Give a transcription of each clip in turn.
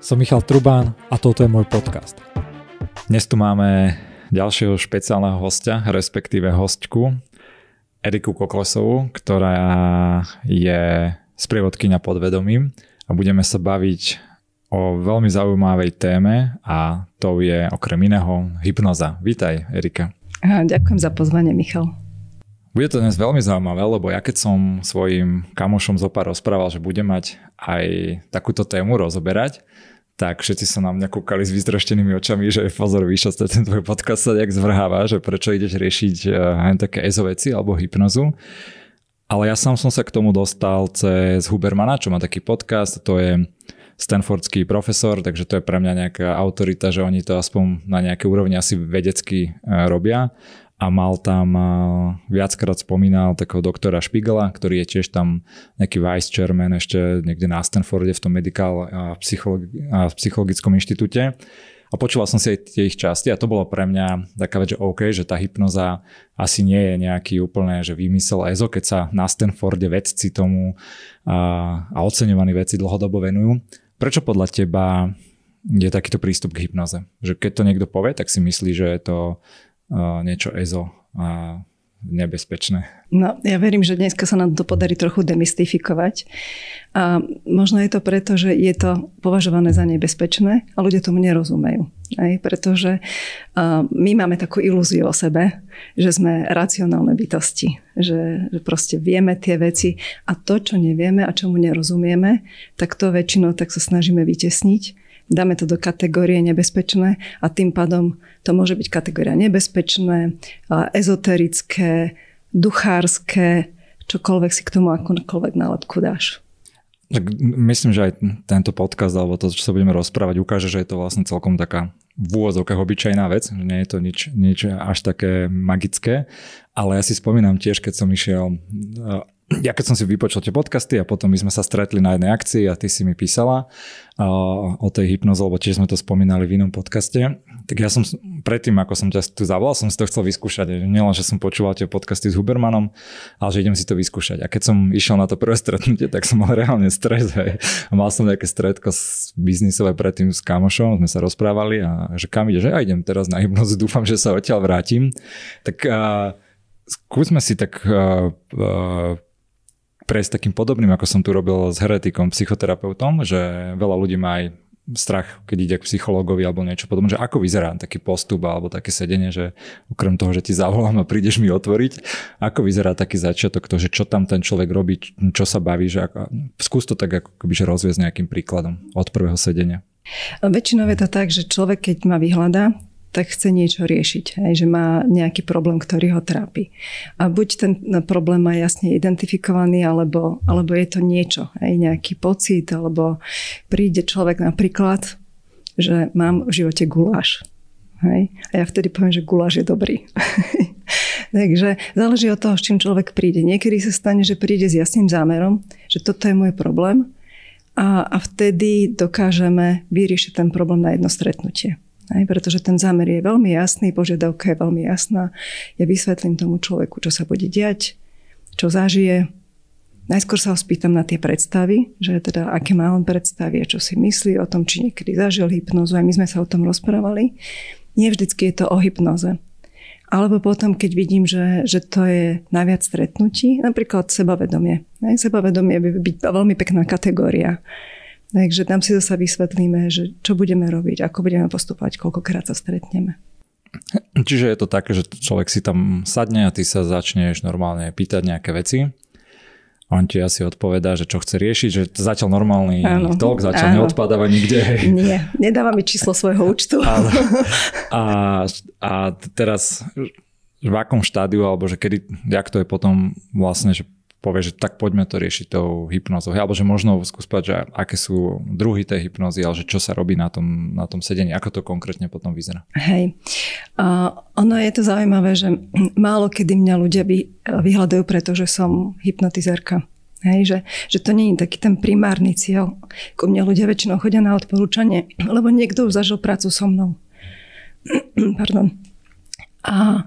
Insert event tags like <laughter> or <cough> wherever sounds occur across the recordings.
Som Michal Trubán a toto je môj podcast. Dnes tu máme ďalšieho špeciálneho hostia, respektíve hostku, Eriku Koklesovú, ktorá je sprievodkynia podvedomím a budeme sa baviť o veľmi zaujímavej téme a to je okrem iného hypnoza. Vítaj, Erika. Ďakujem za pozvanie, Michal. Bude to dnes veľmi zaujímavé, lebo ja keď som svojim kamošom zopár rozprával, že budem mať aj takúto tému rozoberať, tak všetci sa na mňa kúkali s vyzdraštenými očami, že pozor, čo ten tvoj podcast sa nejak zvrháva, že prečo ideš riešiť aj také EZO veci alebo hypnozu. Ale ja sám som sa k tomu dostal cez Hubermana, čo má taký podcast, to je Stanfordský profesor, takže to je pre mňa nejaká autorita, že oni to aspoň na nejaké úrovni asi vedecky e, robia a mal tam, viackrát spomínal takého doktora Špigela, ktorý je tiež tam nejaký vice chairman ešte niekde na Stanforde v tom medical a, psychologi- a psychologickom inštitúte. A počúval som si aj tie ich časti a to bolo pre mňa taká vec, že OK, že tá hypnoza asi nie je nejaký úplne, že vymysel EZO, keď sa na Stanforde vedci tomu a, a oceňovaní veci dlhodobo venujú. Prečo podľa teba je takýto prístup k hypnoze? Že keď to niekto povie, tak si myslí, že je to niečo EZO a nebezpečné. No, ja verím, že dneska sa nám to podarí trochu demystifikovať. A možno je to preto, že je to považované za nebezpečné a ľudia tomu nerozumejú. Aj, pretože uh, my máme takú ilúziu o sebe, že sme racionálne bytosti, že, že proste vieme tie veci a to, čo nevieme a čomu nerozumieme, tak to väčšinou tak sa snažíme vytesniť dáme to do kategórie nebezpečné a tým pádom to môže byť kategória nebezpečné, ezoterické, duchárske, čokoľvek si k tomu akokoľvek nálepku dáš. Tak myslím, že aj tento podcast alebo to, čo sa budeme rozprávať, ukáže, že je to vlastne celkom taká v úvodzovkách obyčajná vec, že nie je to nič, nič až také magické, ale ja si spomínam tiež, keď som išiel ja keď som si vypočul tie podcasty a potom my sme sa stretli na jednej akcii a ty si mi písala uh, o tej hypnoze, lebo tiež sme to spomínali v inom podcaste, tak ja som predtým, ako som ťa tu zavolal, som si to chcel vyskúšať. Nielen, že som počúval tie podcasty s Hubermanom, ale že idem si to vyskúšať. A keď som išiel na to prvé stretnutie, tak som mal reálne stres. Hej. A mal som nejaké stretko biznisové predtým s kamošom, sme sa rozprávali a že kam ide, že ja idem teraz na hypnozu, dúfam, že sa odtiaľ vrátim. Tak uh, skúsme si tak uh, uh, prejsť takým podobným, ako som tu robil s heretikom, psychoterapeutom, že veľa ľudí má aj strach, keď ide k psychológovi alebo niečo podobné, že ako vyzerá taký postup alebo také sedenie, že okrem toho, že ti zavolám a prídeš mi otvoriť, ako vyzerá taký začiatok, to, že čo tam ten človek robí, čo sa baví, že ako, skús to tak ako že rozviesť nejakým príkladom od prvého sedenia. Väčšinou je to tak, že človek, keď ma vyhľadá, tak chce niečo riešiť, hej, že má nejaký problém, ktorý ho trápi. A buď ten problém má jasne identifikovaný, alebo, alebo je to niečo, hej, nejaký pocit, alebo príde človek napríklad, že mám v živote guláš. Hej, a ja vtedy poviem, že guláš je dobrý. <laughs> Takže záleží od toho, s čím človek príde. Niekedy sa stane, že príde s jasným zámerom, že toto je môj problém a, a vtedy dokážeme vyriešiť ten problém na jedno stretnutie. Aj, pretože ten zámer je veľmi jasný, požiadavka je veľmi jasná. Ja vysvetlím tomu človeku, čo sa bude diať, čo zažije. Najskôr sa ho spýtam na tie predstavy, že teda aké má on predstavy a čo si myslí o tom, či niekedy zažil hypnozu. Aj my sme sa o tom rozprávali. Nie vždycky je to o hypnoze. Alebo potom, keď vidím, že, že to je najviac stretnutí, napríklad sebavedomie. Aj, sebavedomie by byť veľmi pekná kategória Takže tam si zase vysvetlíme, že čo budeme robiť, ako budeme postupovať, koľkokrát sa stretneme. Čiže je to také, že človek si tam sadne a ty sa začneš normálne pýtať nejaké veci. On ti asi odpovedá, že čo chce riešiť, že zatiaľ normálny áno, talk, zatiaľ áno. neodpadáva nikde. Nie, nedáva mi číslo svojho účtu. Ale, <laughs> a, a teraz v akom štádiu, alebo že kedy, jak to je potom vlastne, že povie, že tak poďme to riešiť tou hypnozou. Alebo že možno skúspať, že aké sú druhy tej hypnozy, ale že čo sa robí na tom, na tom sedení, ako to konkrétne potom vyzerá. Hej. Uh, ono je to zaujímavé, že málo kedy mňa ľudia vy, vyhľadajú, pretože som hypnotizérka. Hej, že, že to nie je taký ten primárny cieľ. Ku mne ľudia väčšinou chodia na odporúčanie, lebo niekto už zažil prácu so mnou. <clears throat> Pardon. A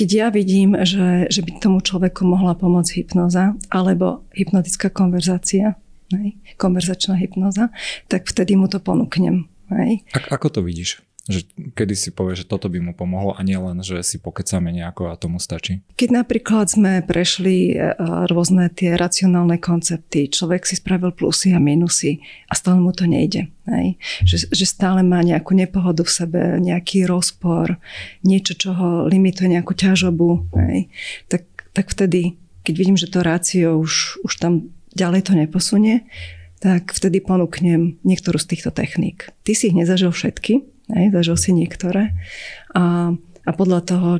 keď ja vidím, že, že by tomu človeku mohla pomôcť hypnoza alebo hypnotická konverzácia, konverzačná hypnoza, tak vtedy mu to ponúknem. Hej. A, ako to vidíš? Že kedy si povie, že toto by mu pomohlo a nie len, že si pokecáme nejako a tomu stačí? Keď napríklad sme prešli e, rôzne tie racionálne koncepty, človek si spravil plusy a minusy a stále mu to nejde. Hej? Že, že stále má nejakú nepohodu v sebe, nejaký rozpor, niečo, čo ho limituje, nejakú ťažobu. Hej? Tak, tak vtedy, keď vidím, že to rácio už, už tam ďalej to neposunie, tak vtedy ponúknem niektorú z týchto techník. Ty si ich nezažil všetky, hej, zažil si niektoré a, a podľa toho,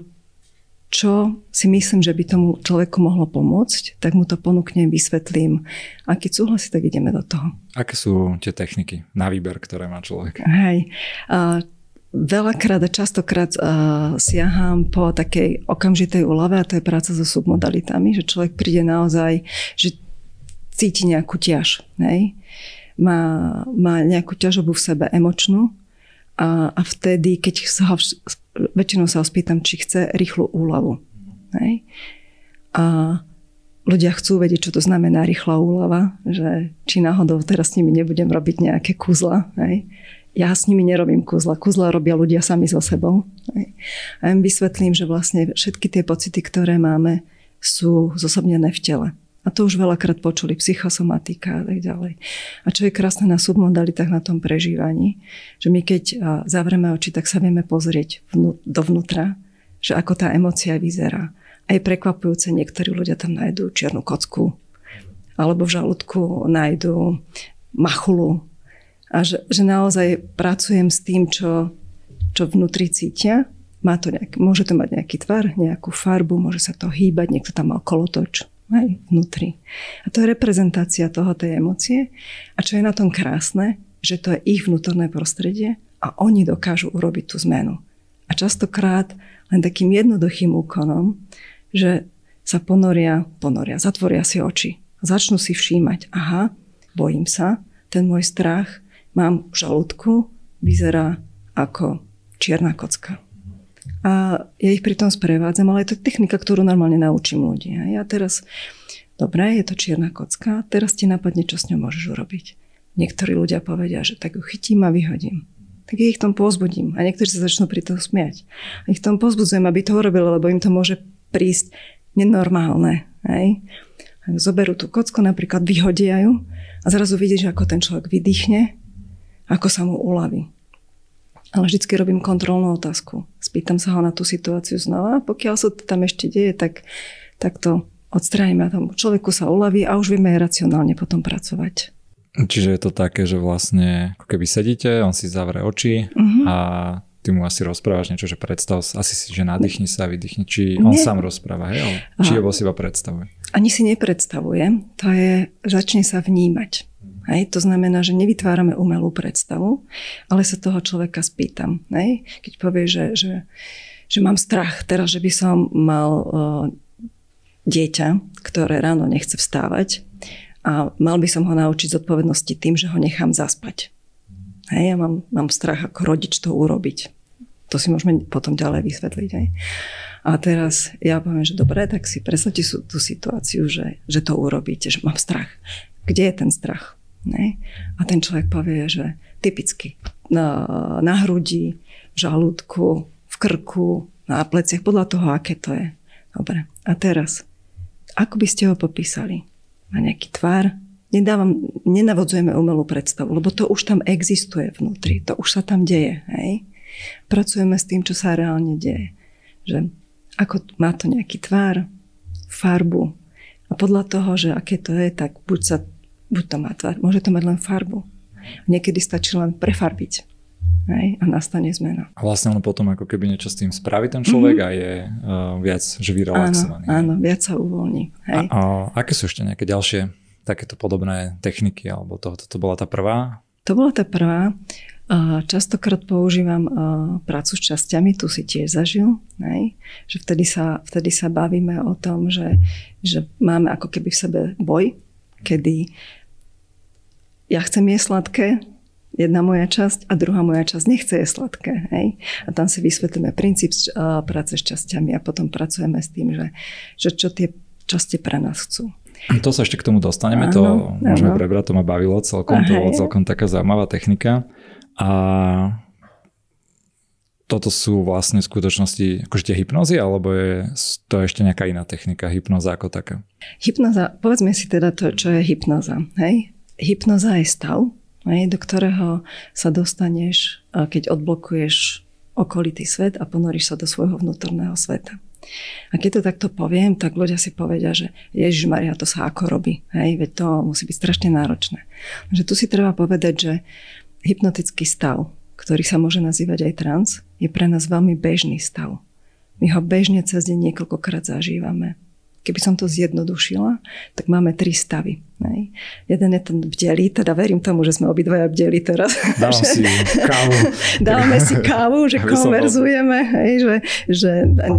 čo si myslím, že by tomu človeku mohlo pomôcť, tak mu to ponúknem, vysvetlím. A keď súhlasí, tak ideme do toho. Aké sú tie techniky na výber, ktoré má človek? Hej. A veľakrát a častokrát uh, siaham po takej okamžitej úlave a to je práca so submodalitami, že človek príde naozaj, že cíti nejakú ťaž. Hej? Má, má nejakú ťažobu v sebe emočnú a, a vtedy, keď ho, väčšinou sa ho spýtam, či chce rýchlu úľavu. Hej? A ľudia chcú vedieť, čo to znamená rýchla úľava, že či náhodou teraz s nimi nebudem robiť nejaké kúzla. Hej? Ja s nimi nerobím kúzla. Kúzla robia ľudia sami so sebou. Hej? A im vysvetlím, že vlastne všetky tie pocity, ktoré máme, sú zosobnené v tele. A to už veľakrát počuli, psychosomatika a tak ďalej. A čo je krásne na submodalitách, na tom prežívaní, že my keď zavreme oči, tak sa vieme pozrieť vnú, dovnútra, že ako tá emocia vyzerá. A je prekvapujúce, niektorí ľudia tam nájdú čiernu kocku, alebo v žalúdku nájdú machulu. A že, že naozaj pracujem s tým, čo, čo vnútri cítia. Má to nejak, môže to mať nejaký tvar, nejakú farbu, môže sa to hýbať, niekto tam mal kolotoč aj vnútri. A to je reprezentácia toho tej emócie. A čo je na tom krásne, že to je ich vnútorné prostredie a oni dokážu urobiť tú zmenu. A častokrát len takým jednoduchým úkonom, že sa ponoria, ponoria, zatvoria si oči. Začnú si všímať, aha, bojím sa, ten môj strach mám v žalúdku, vyzerá ako čierna kocka. A ja ich pri tom sprevádzam, ale je to technika, ktorú normálne naučím ľudí. A ja teraz, dobre, je to čierna kocka, teraz ti napadne, čo s ňou môžeš urobiť. Niektorí ľudia povedia, že tak ju chytím a vyhodím. Tak ich tom pozbudím. A niektorí sa začnú pri toho smiať. A ich tom pozbudzujem, aby to urobili, lebo im to môže prísť nenormálne. Hej? Zoberú tú kocku, napríklad vyhodia ju a zrazu vidíš, ako ten človek vydýchne, ako sa mu uľaví. Ale vždycky robím kontrolnú otázku. Spýtam sa ho na tú situáciu znova a pokiaľ sa to tam ešte deje, tak, tak to odstránime a tomu človeku sa uľaví a už vieme racionálne potom pracovať. Čiže je to také, že vlastne ako keby sedíte, on si zavre oči uh-huh. a ty mu asi rozprávaš niečo, že predstav, asi si, že nadýchni sa, vydýchni, či on Nie. sám rozpráva, hej? Ale, či jeho si iba predstavuje? Ani si nepredstavuje, to je, začne sa vnímať. Hej? To znamená, že nevytvárame umelú predstavu, ale sa toho človeka spýtam. Hej? Keď povie, že, že, že mám strach teraz, že by som mal uh, dieťa, ktoré ráno nechce vstávať a mal by som ho naučiť zodpovednosti tým, že ho nechám zaspať. Hej, ja mám, mám strach ako rodič to urobiť. To si môžeme potom ďalej vysvetliť. Hej. A teraz ja poviem, že dobre, tak si predstavte tú situáciu, že, že to urobíte, že mám strach. Kde je ten strach? Ne? A ten človek povie, že typicky na, na hrudi, v žalúdku, v krku, na pleciach, podľa toho, aké to je. Dobre. A teraz, ako by ste ho popísali? Má nejaký tvar? Nedávam, nenavodzujeme umelú predstavu, lebo to už tam existuje vnútri, to už sa tam deje. Hej? Pracujeme s tým, čo sa reálne deje. Že ako má to nejaký tvar, farbu. A podľa toho, že aké to je, tak buď sa buď to má tvar, môže to mať len farbu. Niekedy stačí len prefarbiť. Hej, a nastane zmena. A vlastne ono potom ako keby niečo s tým spraví ten človek mm-hmm. a je uh, viac že vyrelaxovaný. Áno, áno, viac sa uvoľní. Hej. A, a aké sú ešte nejaké ďalšie takéto podobné techniky, alebo to, to, to bola tá prvá? To bola tá prvá. Častokrát používam prácu s časťami, tu si tiež zažil, hej? že vtedy sa, vtedy sa bavíme o tom, že, že máme ako keby v sebe boj, kedy ja chcem jesť sladké, jedna moja časť a druhá moja časť nechce jesť sladké. Hej? A tam si vysvetlíme princíp práce s časťami a potom pracujeme s tým, že, že čo tie časti pre nás chcú. To sa ešte k tomu dostaneme, áno, to môžeme áno. prebrať, to ma bavilo celkom, to bolo celkom taká zaujímavá technika. A toto sú vlastne v skutočnosti akože tie hypnozy, alebo je to ešte nejaká iná technika, hypnoza ako taká? Hypnoza, povedzme si teda to, čo je hypnoza. Hej? Hypnoza je stav, do ktorého sa dostaneš, keď odblokuješ okolitý svet a ponoríš sa do svojho vnútorného sveta. A keď to takto poviem, tak ľudia si povedia, že Ježiš Maria, to sa ako robí. Hej, veď to musí byť strašne náročné. Že tu si treba povedať, že hypnotický stav, ktorý sa môže nazývať aj trans, je pre nás veľmi bežný stav. My ho bežne cez deň niekoľkokrát zažívame. Keby som to zjednodušila, tak máme tri stavy. Hej. Jeden je ten bdelý, teda verím tomu, že sme obidvaja bdeli teraz. Dávam <laughs> si kávu. Dávame si kávu, že konverzujeme, hej, že, že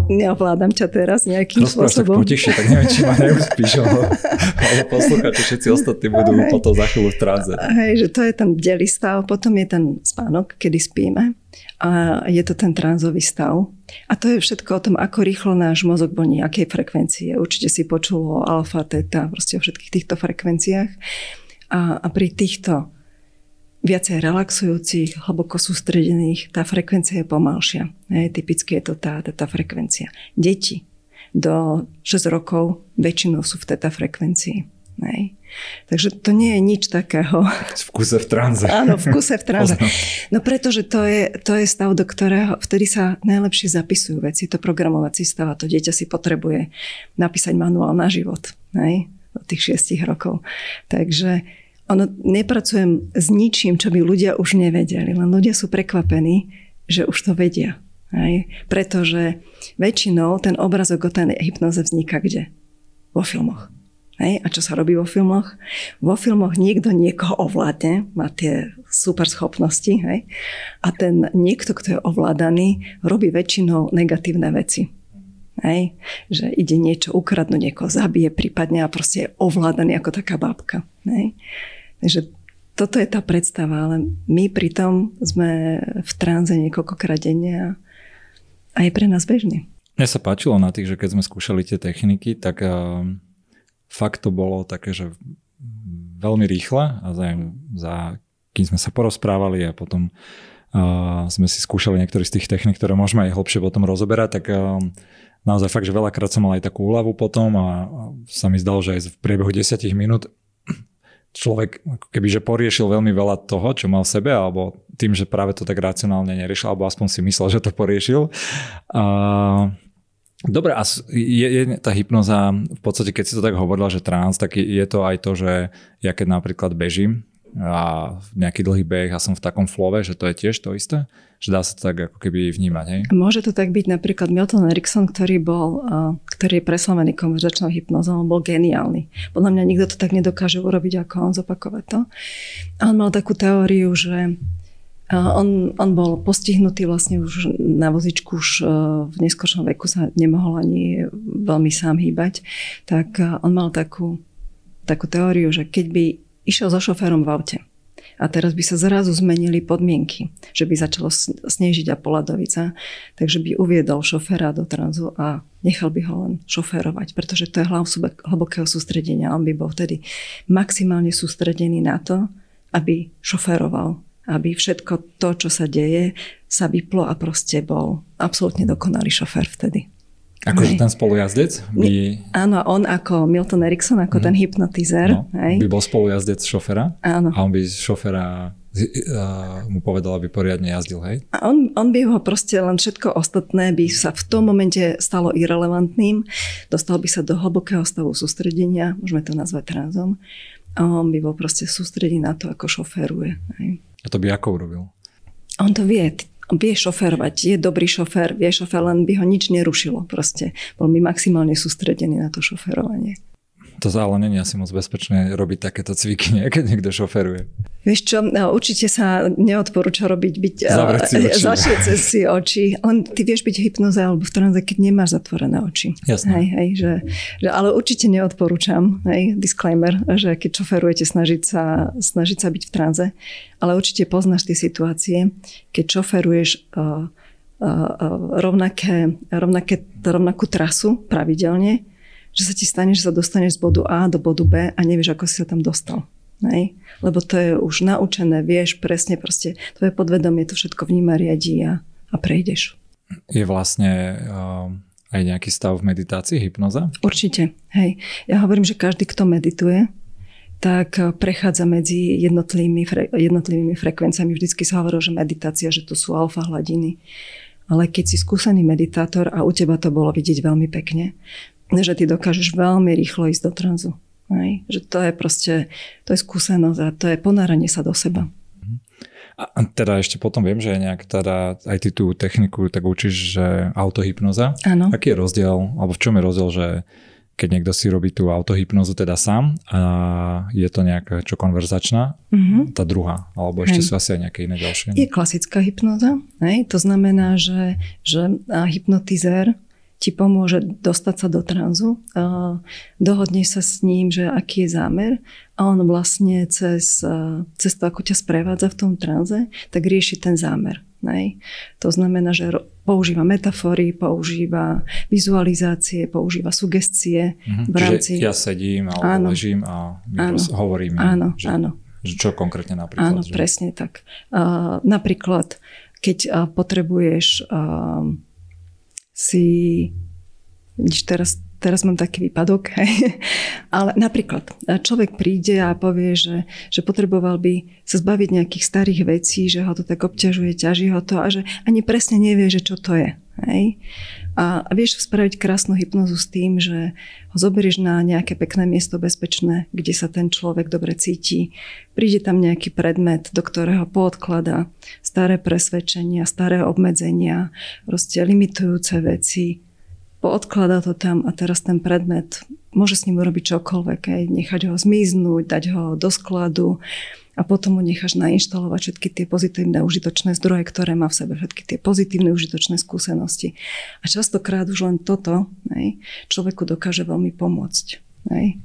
neovládam ťa teraz nejakým Rozpráš spôsobom. tak potichšie, tak neviem, či ma neuspíš, ale poslúchate, všetci ostatní budú hej. potom za chvíľu v. Hej, že to je ten bdelý stav, potom je ten spánok, kedy spíme a je to ten tranzový stav. A to je všetko o tom, ako rýchlo náš mozog bol nejakej frekvencie. Určite si počul o alfa, teta, proste o všetkých týchto frekvenciách. A, a pri týchto viacej relaxujúcich, hlboko sústredených, tá frekvencia je pomalšia. Hej, typicky je to tá, tá frekvencia. Deti do 6 rokov väčšinou sú v teta frekvencii. Hej. Takže to nie je nič takého. V kuse v tranze. Áno, v kuse v tranze. No pretože to je, to je stav, do ktorého vtedy sa najlepšie zapisujú veci. To programovací stav a to dieťa si potrebuje napísať manuál na život. Hej? Tých šiestich rokov. Takže ono, nepracujem s ničím, čo by ľudia už nevedeli. Len ľudia sú prekvapení, že už to vedia. Hej? Pretože väčšinou ten obrazok o tej hypnoze vzniká kde? Vo filmoch. Hej? A čo sa robí vo filmoch? Vo filmoch niekto niekoho ovládne, má tie super schopnosti. Hej? A ten niekto, kto je ovládaný, robí väčšinou negatívne veci. Hej? Že ide niečo ukradnúť, niekoho zabije prípadne a proste je ovládaný ako taká babka. Hej? Takže toto je tá predstava, ale my pritom sme v tranze niekoľkokrát denne a, a je pre nás bežný. Mne sa páčilo na tých, že keď sme skúšali tie techniky, tak uh fakt to bolo také, že veľmi rýchle a za, za kým sme sa porozprávali a potom uh, sme si skúšali niektoré z tých technik, ktoré môžeme aj hlbšie potom rozoberať, tak uh, naozaj fakt, že veľakrát som mal aj takú úľavu potom a sa mi zdalo, že aj v priebehu 10 minút človek kebyže poriešil veľmi veľa toho, čo mal v sebe, alebo tým, že práve to tak racionálne neriešil, alebo aspoň si myslel, že to poriešil. Uh, Dobre, a je, je tá hypnoza, v podstate keď si to tak hovorila, že trans, tak je to aj to, že ja keď napríklad bežím a nejaký dlhý beh a som v takom flove, že to je tiež to isté? Že dá sa to tak ako keby vnímať, hej? Môže to tak byť napríklad Milton Erickson, ktorý bol, ktorý je preslavený konverzačnou hypnozou, on bol geniálny. Podľa mňa nikto to tak nedokáže urobiť ako on, zopakovať to. A on mal takú teóriu, že on, on bol postihnutý vlastne už na vozičku, už e, v neskôršom veku sa nemohol ani veľmi sám hýbať, tak on mal takú, takú teóriu, že keď by išiel so šoférom v aute a teraz by sa zrazu zmenili podmienky, že by začalo snežiť a poladovica, takže by uviedol šoféra do tranzu a nechal by ho len šoférovať, pretože to je hlav hlbokého sústredenia. On by bol vtedy maximálne sústredený na to, aby šoféroval aby všetko to, čo sa deje, sa vyplo a proste bol absolútne dokonalý šofér vtedy. Akože ten spolujazdec? By... Áno, on ako Milton Erickson, ako mm. ten hypnotizer. No, hej. By bol spolujazdec šofera? Áno. A on by šofera uh, mu povedal, aby poriadne jazdil, hej? A on, on by ho proste len všetko ostatné by sa v tom momente stalo irrelevantným, dostal by sa do hlbokého stavu sústredenia, môžeme to nazvať transom, a on by bol proste sústredí na to, ako šoféruje. Hej. A to by ako urobil? On to vie. Vie šoférovať. Je dobrý šofér, vie šofér, len by ho nič nerušilo. Proste bol by maximálne sústredený na to šoférovanie. To ale není asi moc bezpečné robiť takéto cviky, nie? keď niekto šoferuje. Vieš čo, no, určite sa neodporúča robiť, byť, zavrieť si si oči. On, ty vieš byť hypnoze alebo v tranze, keď nemáš zatvorené oči. Jasné. Hej, hej, že, že, ale určite neodporúčam, hej, disclaimer, že keď šoferujete, snažiť sa, snažiť sa byť v tranze, ale určite poznáš tie situácie, keď šoferuješ uh, rovnaké, rovnaké, rovnakú trasu pravidelne, že sa ti stane, že sa dostaneš z bodu A do bodu B a nevieš, ako si sa tam dostal. Nej? Lebo to je už naučené, vieš presne, proste tvoje podvedomie to všetko vníma, riadí a, a prejdeš. Je vlastne uh, aj nejaký stav v meditácii, hypnoza? Určite, hej. Ja hovorím, že každý, kto medituje, tak prechádza medzi jednotlivými, fre, jednotlivými frekvenciami. Vždycky sa hovorí, že meditácia, že to sú alfa hladiny. Ale keď si skúsený meditátor a u teba to bolo vidieť veľmi pekne, že ty dokážeš veľmi rýchlo ísť do tranzu. Hej? Že to je proste, to je skúsenosť a to je ponáranie sa do seba. A teda ešte potom viem, že nejak teda aj ty tú techniku tak učíš, že autohypnoza. Áno. Aký je rozdiel, alebo v čom je rozdiel, že keď niekto si robí tú autohypnozu teda sám a je to nejaká čo konverzačná, mm-hmm. tá druhá, alebo ešte hej. sú asi aj nejaké iné ďalšie. Je klasická hypnoza, hej? to znamená, že, že hypnotizér ti pomôže dostať sa do tranzu, dohodne sa s ním, že aký je zámer a on vlastne cez, cez to, ako ťa sprevádza v tom tranze, tak rieši ten zámer. Nej? To znamená, že používa metafory, používa vizualizácie, používa sugestie mm-hmm. v rámci... Čiže ja sedím alebo áno. ležím a áno. hovorím. Áno, že, áno. Že čo konkrétne napríklad? Áno, že... presne tak. Uh, napríklad, keď uh, potrebuješ uh, si, teraz, teraz mám taký výpadok, hej. ale napríklad človek príde a povie, že, že potreboval by sa zbaviť nejakých starých vecí, že ho to tak obťažuje, ťaží ho to a že ani presne nevie, že čo to je. Hej. A, vieš spraviť krásnu hypnozu s tým, že ho zoberieš na nejaké pekné miesto bezpečné, kde sa ten človek dobre cíti. Príde tam nejaký predmet, do ktorého poodklada staré presvedčenia, staré obmedzenia, proste limitujúce veci. Poodklada to tam a teraz ten predmet môže s ním urobiť čokoľvek, aj nechať ho zmiznúť, dať ho do skladu a potom mu necháš nainštalovať všetky tie pozitívne užitočné zdroje, ktoré má v sebe, všetky tie pozitívne užitočné skúsenosti. A častokrát už len toto hej, človeku dokáže veľmi pomôcť. Hej.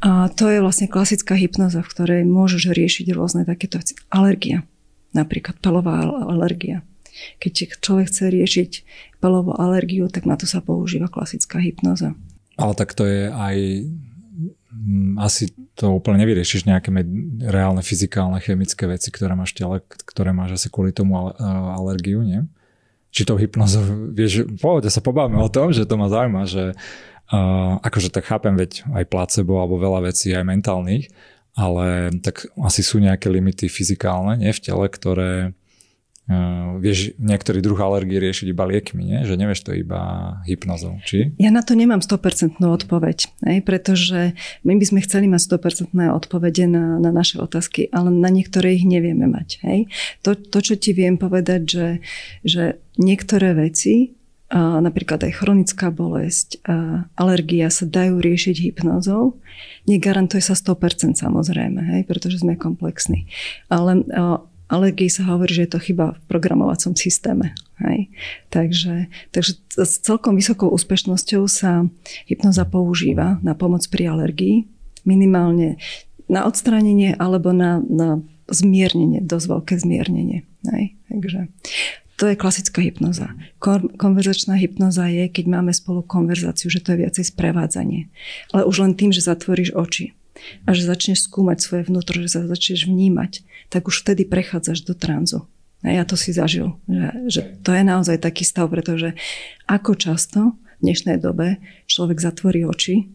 A to je vlastne klasická hypnoza, v ktorej môžeš riešiť rôzne takéto. Alergia, napríklad pelová alergia. Keď človek chce riešiť pelovú alergiu, tak na to sa používa klasická hypnoza. Ale tak to je aj asi to úplne nevyriešiš nejaké reálne fyzikálne, chemické veci, ktoré máš v tele, ktoré máš asi kvôli tomu alergiu, nie? Či to hypnozou, <laughs> vieš, pohode sa pobavíme o tom, že to ma zaujíma, že uh, akože tak chápem, veď aj placebo alebo veľa vecí aj mentálnych, ale tak asi sú nejaké limity fyzikálne, nie v tele, ktoré Uh, vieš niektorý druh alergie riešiť iba liekmi, nie? že nevieš to iba hypnozou, či? Ja na to nemám 100% odpoveď, hej? pretože my by sme chceli mať 100% odpovede na, na naše otázky, ale na niektoré ich nevieme mať. Hej? To, to, čo ti viem povedať, že, že niektoré veci, napríklad aj chronická bolesť, a alergia sa dajú riešiť hypnozou, negarantuje sa 100% samozrejme, hej? pretože sme komplexní. Ale alergii sa hovorí, že je to chyba v programovacom systéme. Hej. Takže, takže s celkom vysokou úspešnosťou sa hypnoza používa na pomoc pri alergii, minimálne na odstránenie alebo na, na zmiernenie, dosť veľké zmiernenie. Hej. Takže to je klasická hypnoza. Konverzačná hypnoza je, keď máme spolu konverzáciu, že to je viacej sprevádzanie. Ale už len tým, že zatvoríš oči a že začneš skúmať svoje vnútro, že sa začneš vnímať, tak už vtedy prechádzaš do tranzu. A ja to si zažil, že, že to je naozaj taký stav, pretože ako často v dnešnej dobe človek zatvorí oči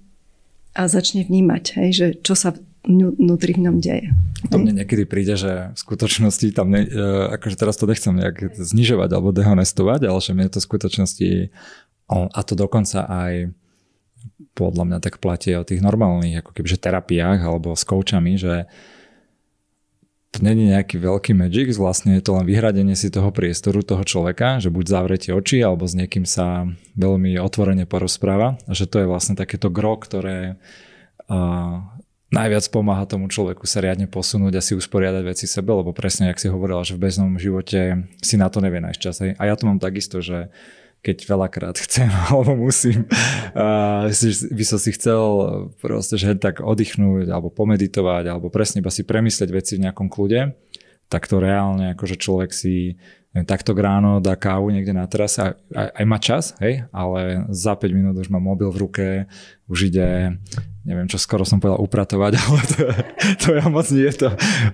a začne vnímať, hej, že čo sa vnútri v ňom deje. To mne niekedy príde, že v skutočnosti tam, ne, e, akože teraz to nechcem nejak znižovať alebo dehonestovať, ale že mne to v skutočnosti, a to dokonca aj podľa mňa tak platí o tých normálnych ako kebyže terapiách alebo s koučami, že to není nejaký veľký magic, vlastne je to len vyhradenie si toho priestoru toho človeka, že buď zavrete oči, alebo s niekým sa veľmi otvorene porozpráva a že to je vlastne takéto gro, ktoré uh, najviac pomáha tomu človeku sa riadne posunúť a si usporiadať veci sebe, lebo presne, jak si hovorila, že v bežnom živote si na to nevie nájsť čas. A ja to mám takisto, že keď veľakrát chcem <laughs> alebo musím, uh, by som si chcel proste, že tak oddychnúť alebo pomeditovať alebo presne iba si premyslieť veci v nejakom kľude, tak to reálne akože človek si takto ráno dá kávu niekde na terase, aj, aj, aj má čas, hej, ale za 5 minút už má mobil v ruke, už ide, neviem čo, skoro som povedal upratovať, <laughs> ale to, to ja moc nie je to.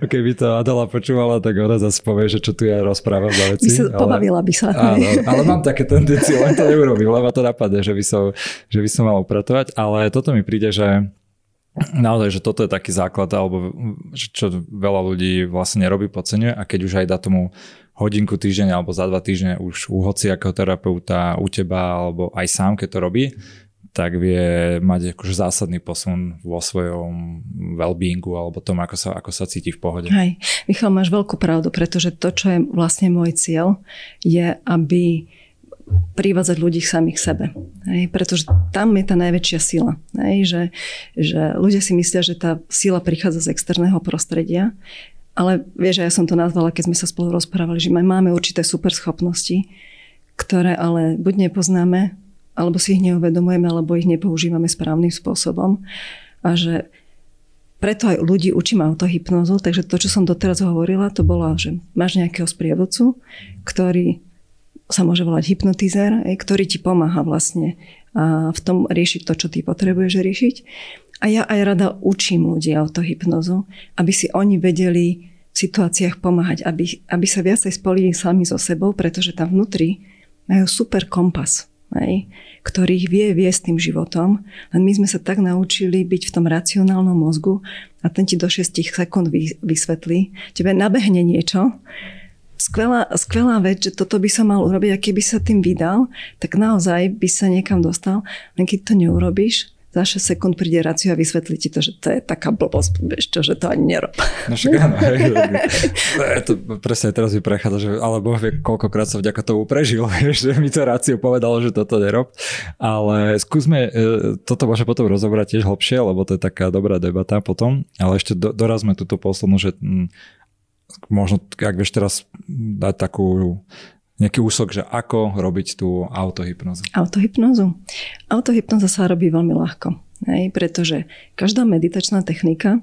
Keby to Adela počúvala, tak ona zase povie, že čo tu ja rozprávam za veci. By sa, ale, pobavila by sa. Áno, ale mám také tendencie, len to neurobím, lebo to napadne, že by som, že by som mal upratovať, ale toto mi príde, že naozaj, že toto je taký základ, alebo čo veľa ľudí vlastne nerobí, podceňuje a keď už aj dá tomu hodinku týždeň alebo za dva týždne už u hociakého terapeuta, u teba alebo aj sám, keď to robí, tak vie mať akože zásadný posun vo svojom well-beingu alebo tom, ako sa, ako sa cíti v pohode. Hej, Michal, máš veľkú pravdu, pretože to, čo je vlastne môj cieľ, je, aby privádzať ľudí samých sebe. Hej, pretože tam je tá najväčšia sila. Hej, že, že ľudia si myslia, že tá sila prichádza z externého prostredia, ale vieš, ja som to nazvala, keď sme sa spolu rozprávali, že máme určité super schopnosti, ktoré ale buď nepoznáme, alebo si ich neuvedomujeme, alebo ich nepoužívame správnym spôsobom. A že preto aj ľudí učím autohypnozu, takže to, čo som doteraz hovorila, to bolo, že máš nejakého sprievodcu, ktorý sa môže volať hypnotizer, ktorý ti pomáha vlastne v tom riešiť to, čo ty potrebuješ riešiť. A ja aj rada učím ľudí autohypnozu, aby si oni vedeli v situáciách pomáhať, aby, aby sa viacej spolili sami so sebou, pretože tam vnútri majú super kompas, hej, ktorý ich vie viesť tým životom. Len my sme sa tak naučili byť v tom racionálnom mozgu a ten ti do 6 sekúnd vysvetlí. Tebe nabehne niečo, skvelá, skvelá vec, že toto by sa mal urobiť a keby sa tým vydal, tak naozaj by sa niekam dostal. Len keď to neurobíš, za 6 sekúnd príde racio a vysvetlí ti to, že to je taká blbosť, vieš čo, že to ani nerob. No však áno, hej, <laughs> to presne teraz mi prechádza, že ale Boh vie, koľkokrát sa vďaka tomu prežil, <laughs> že mi to racio povedalo, že toto nerob. Ale skúsme, e, toto môže potom rozobrať tiež hlbšie, lebo to je taká dobrá debata potom, ale ešte do, dorazme túto poslednú, že možno, ak vieš teraz dať takú nejaký úsok, že ako robiť tú autohypnozu? Autohypnozu? Autohypnoza sa robí veľmi ľahko, hej, pretože každá meditačná technika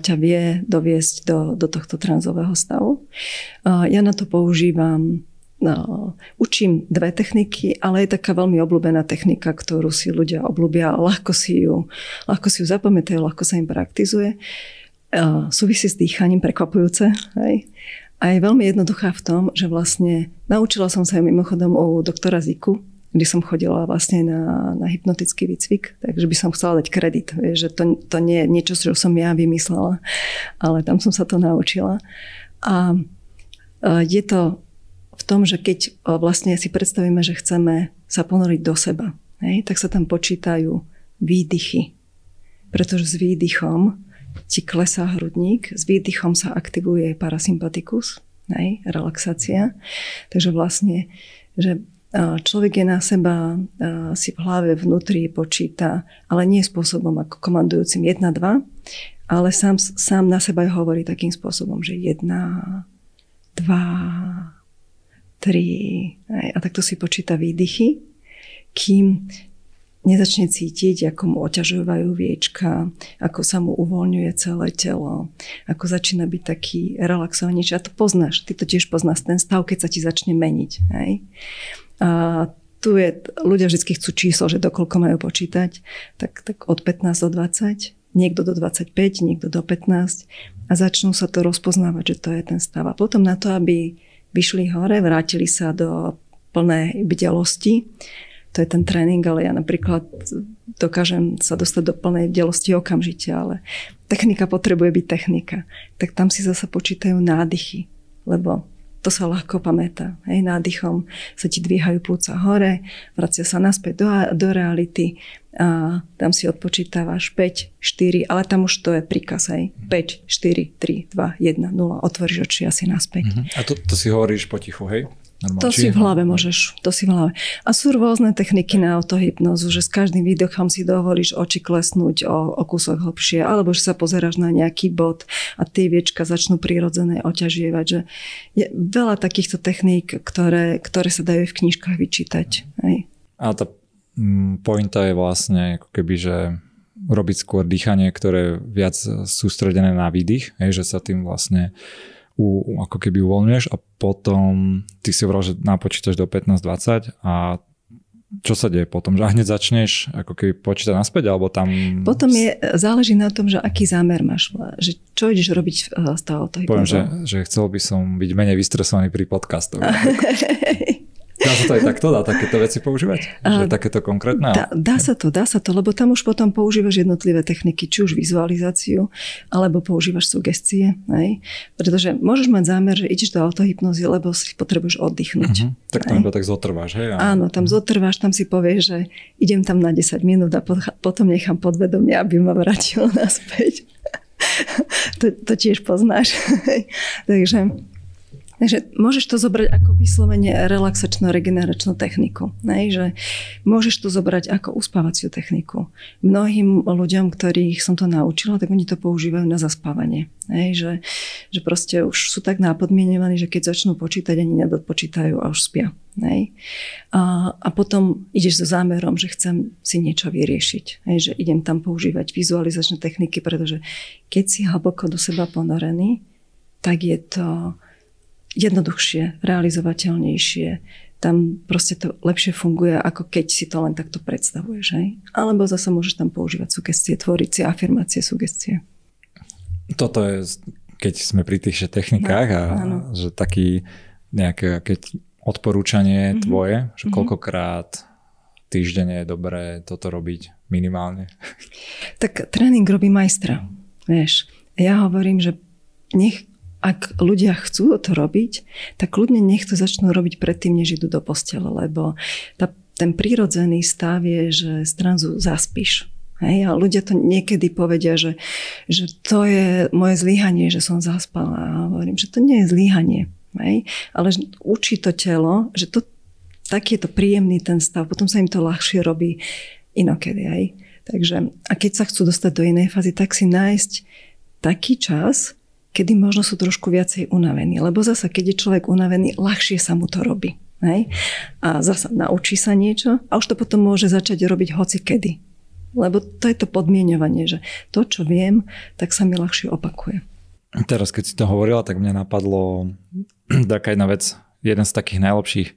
ťa vie doviesť do, do tohto tranzového stavu. Ja na to používam No, učím dve techniky, ale je taká veľmi obľúbená technika, ktorú si ľudia obľúbia ľahko si ju, ľahko si ju zapamätajú, ľahko sa im praktizuje súvisí s dýchaním prekvapujúce. Hej. A je veľmi jednoduchá v tom, že vlastne naučila som sa ju mimochodom u doktora Ziku, kde som chodila vlastne na, na hypnotický výcvik, takže by som chcela dať kredit, že to, to nie je niečo, čo som ja vymyslela, ale tam som sa to naučila. A je to v tom, že keď vlastne si predstavíme, že chceme sa ponoriť do seba, hej, tak sa tam počítajú výdychy. Pretože s výdychom ti klesá hrudník, s výdychom sa aktivuje parasympatikus, hej, relaxácia. Takže vlastne, že človek je na seba si v hlave vnútri počíta, ale nie spôsobom ako komandujúcim 1, 2, ale sám, sám na seba hovorí takým spôsobom, že 1, 2, 3 a takto si počíta výdychy, kým nezačne cítiť, ako mu oťažovajú viečka, ako sa mu uvoľňuje celé telo, ako začína byť taký relaxovanejší. A to poznáš, ty to tiež poznáš, ten stav, keď sa ti začne meniť. Hej? A tu je, ľudia vždy chcú číslo, že dokoľko majú počítať, tak, tak od 15 do 20, niekto do 25, niekto do 15 a začnú sa to rozpoznávať, že to je ten stav. A potom na to, aby vyšli hore, vrátili sa do plnej bdelosti, to je ten tréning, ale ja napríklad dokážem sa dostať do plnej vdelosti okamžite, ale technika potrebuje byť technika. Tak tam si zase počítajú nádychy, lebo to sa ľahko pamätá. Hej, nádychom sa ti dvíhajú plúca hore, vracia sa naspäť do, do reality a tam si odpočítavaš 5, 4, ale tam už to je príkaz, hej. 5, 4, 3, 2, 1, 0, otvoríš oči asi naspäť. Uh-huh. A to, to si hovoríš potichu, hej? Normálne. To si v hlave môžeš, to si v hlave. A sú rôzne techniky na autohypnozu, že s každým výdechom si dovolíš oči klesnúť o, o kúsok hlbšie, alebo že sa pozeráš na nejaký bod a tie viečka začnú prirodzené oťažievať. Že je veľa takýchto techník, ktoré, ktoré sa dajú v knižkách vyčítať. Hej. A tá mm, pointa je vlastne ako keby, že robiť skôr dýchanie, ktoré je viac sústredené na výdych, hej, že sa tým vlastne u, ako keby uvoľňuješ a potom ty si hovoril, že napočítaš do 15-20 a čo sa deje potom? Že hneď začneš ako keby počítať naspäť, alebo tam... Potom je, záleží na tom, že aký zámer máš, že čo ideš robiť z toho. Poviem, že, že chcel by som byť menej vystresovaný pri podcastoch. <laughs> Dá sa to aj takto, dá takéto veci používať? Že takéto konkrétne? Dá, dá sa to, dá sa to, lebo tam už potom používaš jednotlivé techniky, či už vizualizáciu, alebo používaš sugestie. Hej? Pretože môžeš mať zámer, že ideš do autohypnozy, lebo si potrebuješ oddychnúť. Uh-huh. Tak tam iba tak zotrváš, hej? Áno, tam uh-huh. zotrváš, tam si povieš, že idem tam na 10 minút a potom nechám podvedomie, aby ma vrátilo <laughs> naspäť. to, to tiež poznáš. <laughs> Takže Takže môžeš to zobrať ako vyslovene relaxačnú regeneračnú techniku. Ne? Že môžeš to zobrať ako uspávaciu techniku. Mnohým ľuďom, ktorých som to naučila, tak oni to používajú na zaspávanie. Ne? Že, že proste už sú tak nápodmienovaní, že keď začnú počítať, ani nedopočítajú a už spia. Ne? A, a potom ideš so zámerom, že chcem si niečo vyriešiť. Ne? Že idem tam používať vizualizačné techniky, pretože keď si hlboko do seba ponorený, tak je to jednoduchšie, realizovateľnejšie. Tam proste to lepšie funguje, ako keď si to len takto predstavuješ. Hej? Alebo zase môžeš tam používať sugestie, tvoriť si afirmácie, sugestie. Toto je, keď sme pri tých technikách no, a áno. že taký nejaké keď odporúčanie mm-hmm. tvoje, že mhm. koľkokrát týždenne je dobré toto robiť minimálne? Tak tréning robí majstra, vieš. Ja hovorím, že nech ak ľudia chcú to robiť, tak ľudne nech to začnú robiť predtým, než idú do postele, lebo tá, ten prírodzený stav je, že stranzu zaspíš. Hej, a ľudia to niekedy povedia, že, že to je moje zlyhanie, že som zaspala. A hovorím, že to nie je zlyhanie. Hej, ale učí to telo, že to, taký je to príjemný ten stav, potom sa im to ľahšie robí inokedy. Hej. Takže, a keď sa chcú dostať do inej fázy, tak si nájsť taký čas, kedy možno sú trošku viacej unavení. Lebo zasa, keď je človek unavený, ľahšie sa mu to robí. Hej? A zasa naučí sa niečo a už to potom môže začať robiť hoci kedy. Lebo to je to podmienovanie, že to, čo viem, tak sa mi ľahšie opakuje. Teraz, keď si to hovorila, tak mňa napadlo <clears throat> taká jedna vec. Jeden z takých najlepších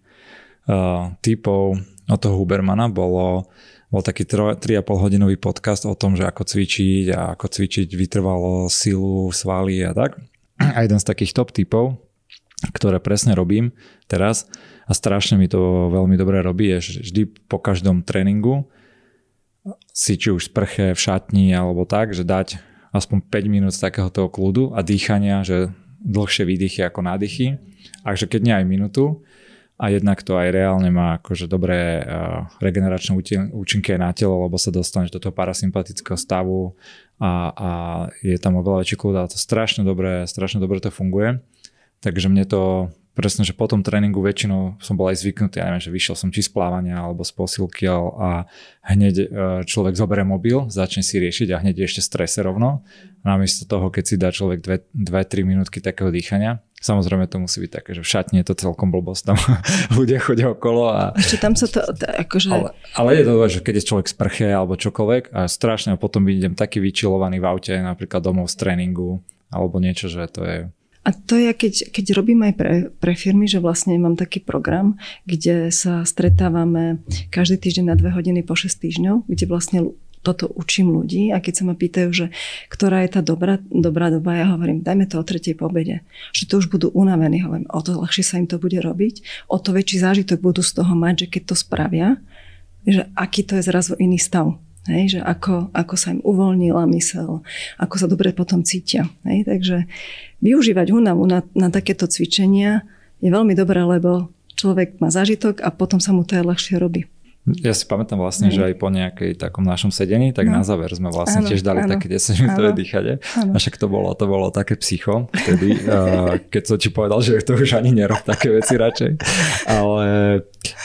uh, typov od toho Hubermana bolo bol taký 3,5 hodinový podcast o tom, že ako cvičiť a ako cvičiť vytrvalo silu, svaly a tak. A jeden z takých top typov, ktoré presne robím teraz a strašne mi to veľmi dobre robí, je, vždy po každom tréningu si či už sprche v šatni alebo tak, že dať aspoň 5 minút z takého toho kľudu a dýchania, že dlhšie výdychy ako nádychy. A že keď nie aj minútu, a jednak to aj reálne má akože dobré uh, regeneračné účinky na telo, lebo sa dostaneš do toho parasympatického stavu a, a je tam oveľa väčší kľud a to strašne dobre, strašne dobre to funguje. Takže mne to presne, že po tom tréningu väčšinou som bol aj zvyknutý, ja neviem, že vyšiel som či z plávania alebo z posilky a hneď e, človek zoberie mobil, začne si riešiť a hneď ešte strese rovno. Namiesto toho, keď si dá človek 2-3 minútky takého dýchania, Samozrejme to musí byť také, že v šatni je to celkom blbosť, tam <laughs> ľudia chodia okolo a... Ešte tam sa to, akože... Ale, ale je to že keď je človek sprche alebo čokoľvek a strašne a potom vidím taký vyčilovaný v aute napríklad domov z tréningu alebo niečo, že to je a to je, keď, keď robím aj pre, pre firmy, že vlastne mám taký program, kde sa stretávame každý týždeň na dve hodiny po 6 týždňov, kde vlastne toto učím ľudí a keď sa ma pýtajú, že ktorá je tá dobrá, dobrá doba, ja hovorím, dajme to o tretej po obede. Že to už budú unavení, hovorím, o to ľahšie sa im to bude robiť, o to väčší zážitok budú z toho mať, že keď to spravia, že aký to je zrazu iný stav. Hej, že ako, ako sa im uvoľnila mysel, ako sa dobre potom cítia. Hej, takže využívať únavu na, na takéto cvičenia je veľmi dobré, lebo človek má zážitok a potom sa mu to aj ľahšie robí. Ja si pamätám vlastne, že aj po nejakej takom našom sedení, tak no. na záver sme vlastne ano, tiež dali ano, také 10 minútové dýchanie. A však to bolo, to bolo také psycho vtedy, keď som ti povedal, že to už ani nerob také veci radšej. Ale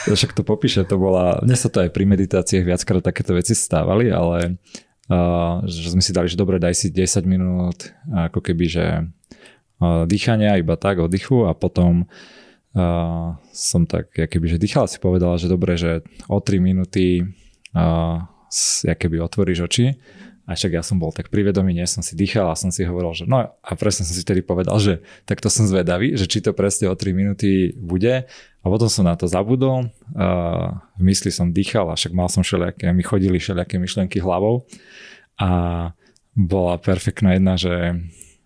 však to popíše, to bola, mne sa to aj pri meditáciách viackrát takéto veci stávali, ale uh, že sme si dali, že dobre, daj si 10 minút ako keby, že uh, dýchania iba tak, oddychu a potom uh, som tak, ja keby, že dýchala si povedala, že dobre, že o 3 minúty uh, ja keby otvoríš oči A však ja som bol tak privedomý, nie som si dýchal a som si hovoril, že no a presne som si vtedy povedal, že takto som zvedavý, že či to presne o 3 minúty bude. A potom som na to zabudol, uh, v mysli som dýchal a však mal som všelijaké, mi chodili všelijaké myšlienky hlavou. A bola perfektná jedna, že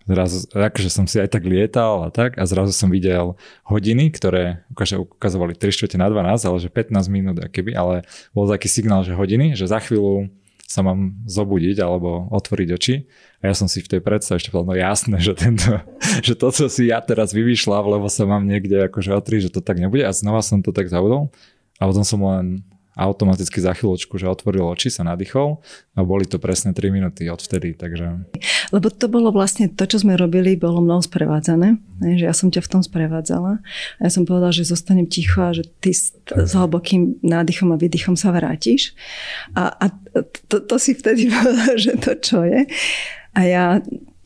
zrazu, akože som si aj tak lietal a tak a zrazu som videl hodiny, ktoré ukazovali 3 čtvrte na 12, ale že 15 minút keby, ale bol taký signál, že hodiny, že za chvíľu sa mám zobudiť alebo otvoriť oči. A ja som si v tej predstave ešte povedal, no jasné, že, tento, <laughs> že to, co si ja teraz vyvyšľal, lebo sa mám niekde akože otriť, že to tak nebude. A znova som to tak zabudol. A potom som len automaticky za chvíľočku, že otvoril oči, sa nadýchol a boli to presne 3 minúty odvtedy, takže... Lebo to bolo vlastne to, čo sme robili, bolo mnou sprevádzané, že ja som ťa v tom sprevádzala a ja som povedala, že zostanem ticho a že ty s, s hlbokým nádychom a výdychom sa vrátiš a, a to, to si vtedy <laughs> povedala, že to čo je. A ja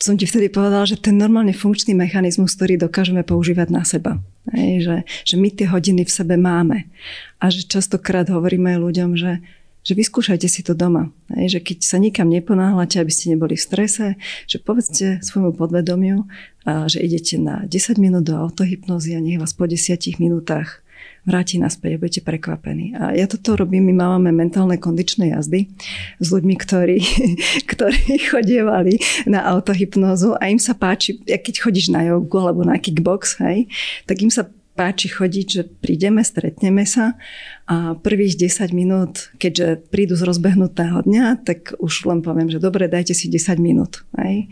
som ti vtedy povedala, že ten normálne funkčný mechanizmus, ktorý dokážeme používať na seba. Hej, že, že my tie hodiny v sebe máme. A že častokrát hovoríme ľuďom, že, že vyskúšajte si to doma. Hej, že keď sa nikam neponáhľate, aby ste neboli v strese, že povedzte svojmu podvedomiu, a že idete na 10 minút do autohypnozy a nech vás po 10 minútach vráti naspäť a budete prekvapení. A ja toto robím, my máme mentálne kondičné jazdy s ľuďmi, ktorí, <laughs> ktorí chodievali na autohypnózu a im sa páči, keď chodíš na jogu alebo na kickbox, hej, tak im sa páči chodiť, že prídeme, stretneme sa a prvých 10 minút, keďže prídu z rozbehnutého dňa, tak už len poviem, že dobre, dajte si 10 minút. Hej.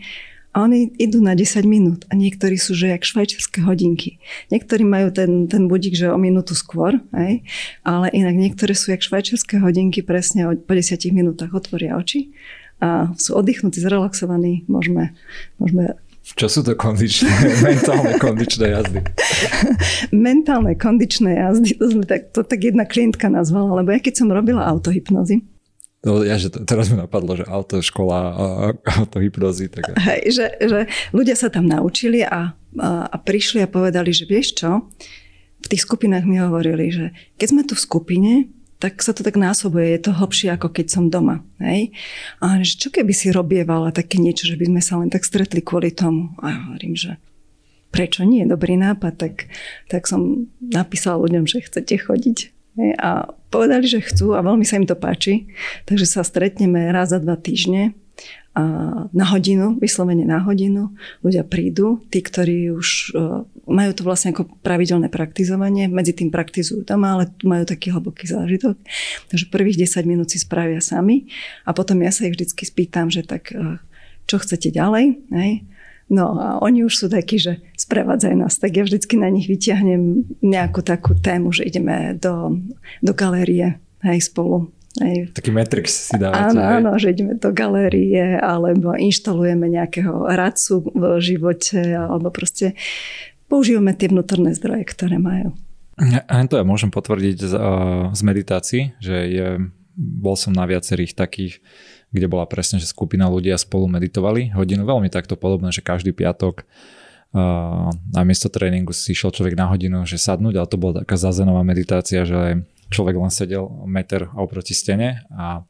A oni idú na 10 minút a niektorí sú, že jak švajčiarske hodinky. Niektorí majú ten, ten budík, že o minútu skôr, aj? ale inak niektoré sú jak švajčiarske hodinky, presne po 10 minútach otvoria oči a sú oddychnutí, zrelaxovaní, môžeme, môžeme čo sú to kondičné, <laughs> mentálne kondičné jazdy? <laughs> mentálne kondičné jazdy, to, sme tak, to tak jedna klientka nazvala, lebo ja keď som robila autohypnozy, No, ja, že teraz mi napadlo, že auto, škola, auto, hypnozy. Tak... Hej, že, že ľudia sa tam naučili a, a, a prišli a povedali, že vieš čo, v tých skupinách mi hovorili, že keď sme tu v skupine, tak sa to tak násobuje, je to hlbšie ako keď som doma. Hej? A že čo keby si robievala také niečo, že by sme sa len tak stretli kvôli tomu. A ja hovorím, že prečo nie, dobrý nápad, tak, tak som napísala ľuďom, že chcete chodiť. A povedali, že chcú a veľmi sa im to páči, takže sa stretneme raz za dva týždne a na hodinu, vyslovene na hodinu. Ľudia prídu, tí, ktorí už e, majú to vlastne ako pravidelné praktizovanie, medzi tým praktizujú doma, ale majú taký hlboký zážitok. Takže prvých 10 minút si spravia sami a potom ja sa ich vždy spýtam, že tak e, čo chcete ďalej, hej? No a oni už sú takí, že sprevádzajú nás, tak ja vždycky na nich vyťahnem nejakú takú tému, že ideme do, do galérie hej, spolu. Hej. Taký Matrix si dávate. Áno, hej? áno, že ideme do galérie alebo inštalujeme nejakého radcu v živote alebo proste používame tie vnútorné zdroje, ktoré majú. A to ja môžem potvrdiť z, z meditácií, že je, bol som na viacerých takých kde bola presne, že skupina ľudia spolu meditovali hodinu, veľmi takto podobné, že každý piatok uh, namiesto tréningu si išiel človek na hodinu, že sadnúť, ale to bola taká zazenová meditácia, že človek len sedel meter oproti stene a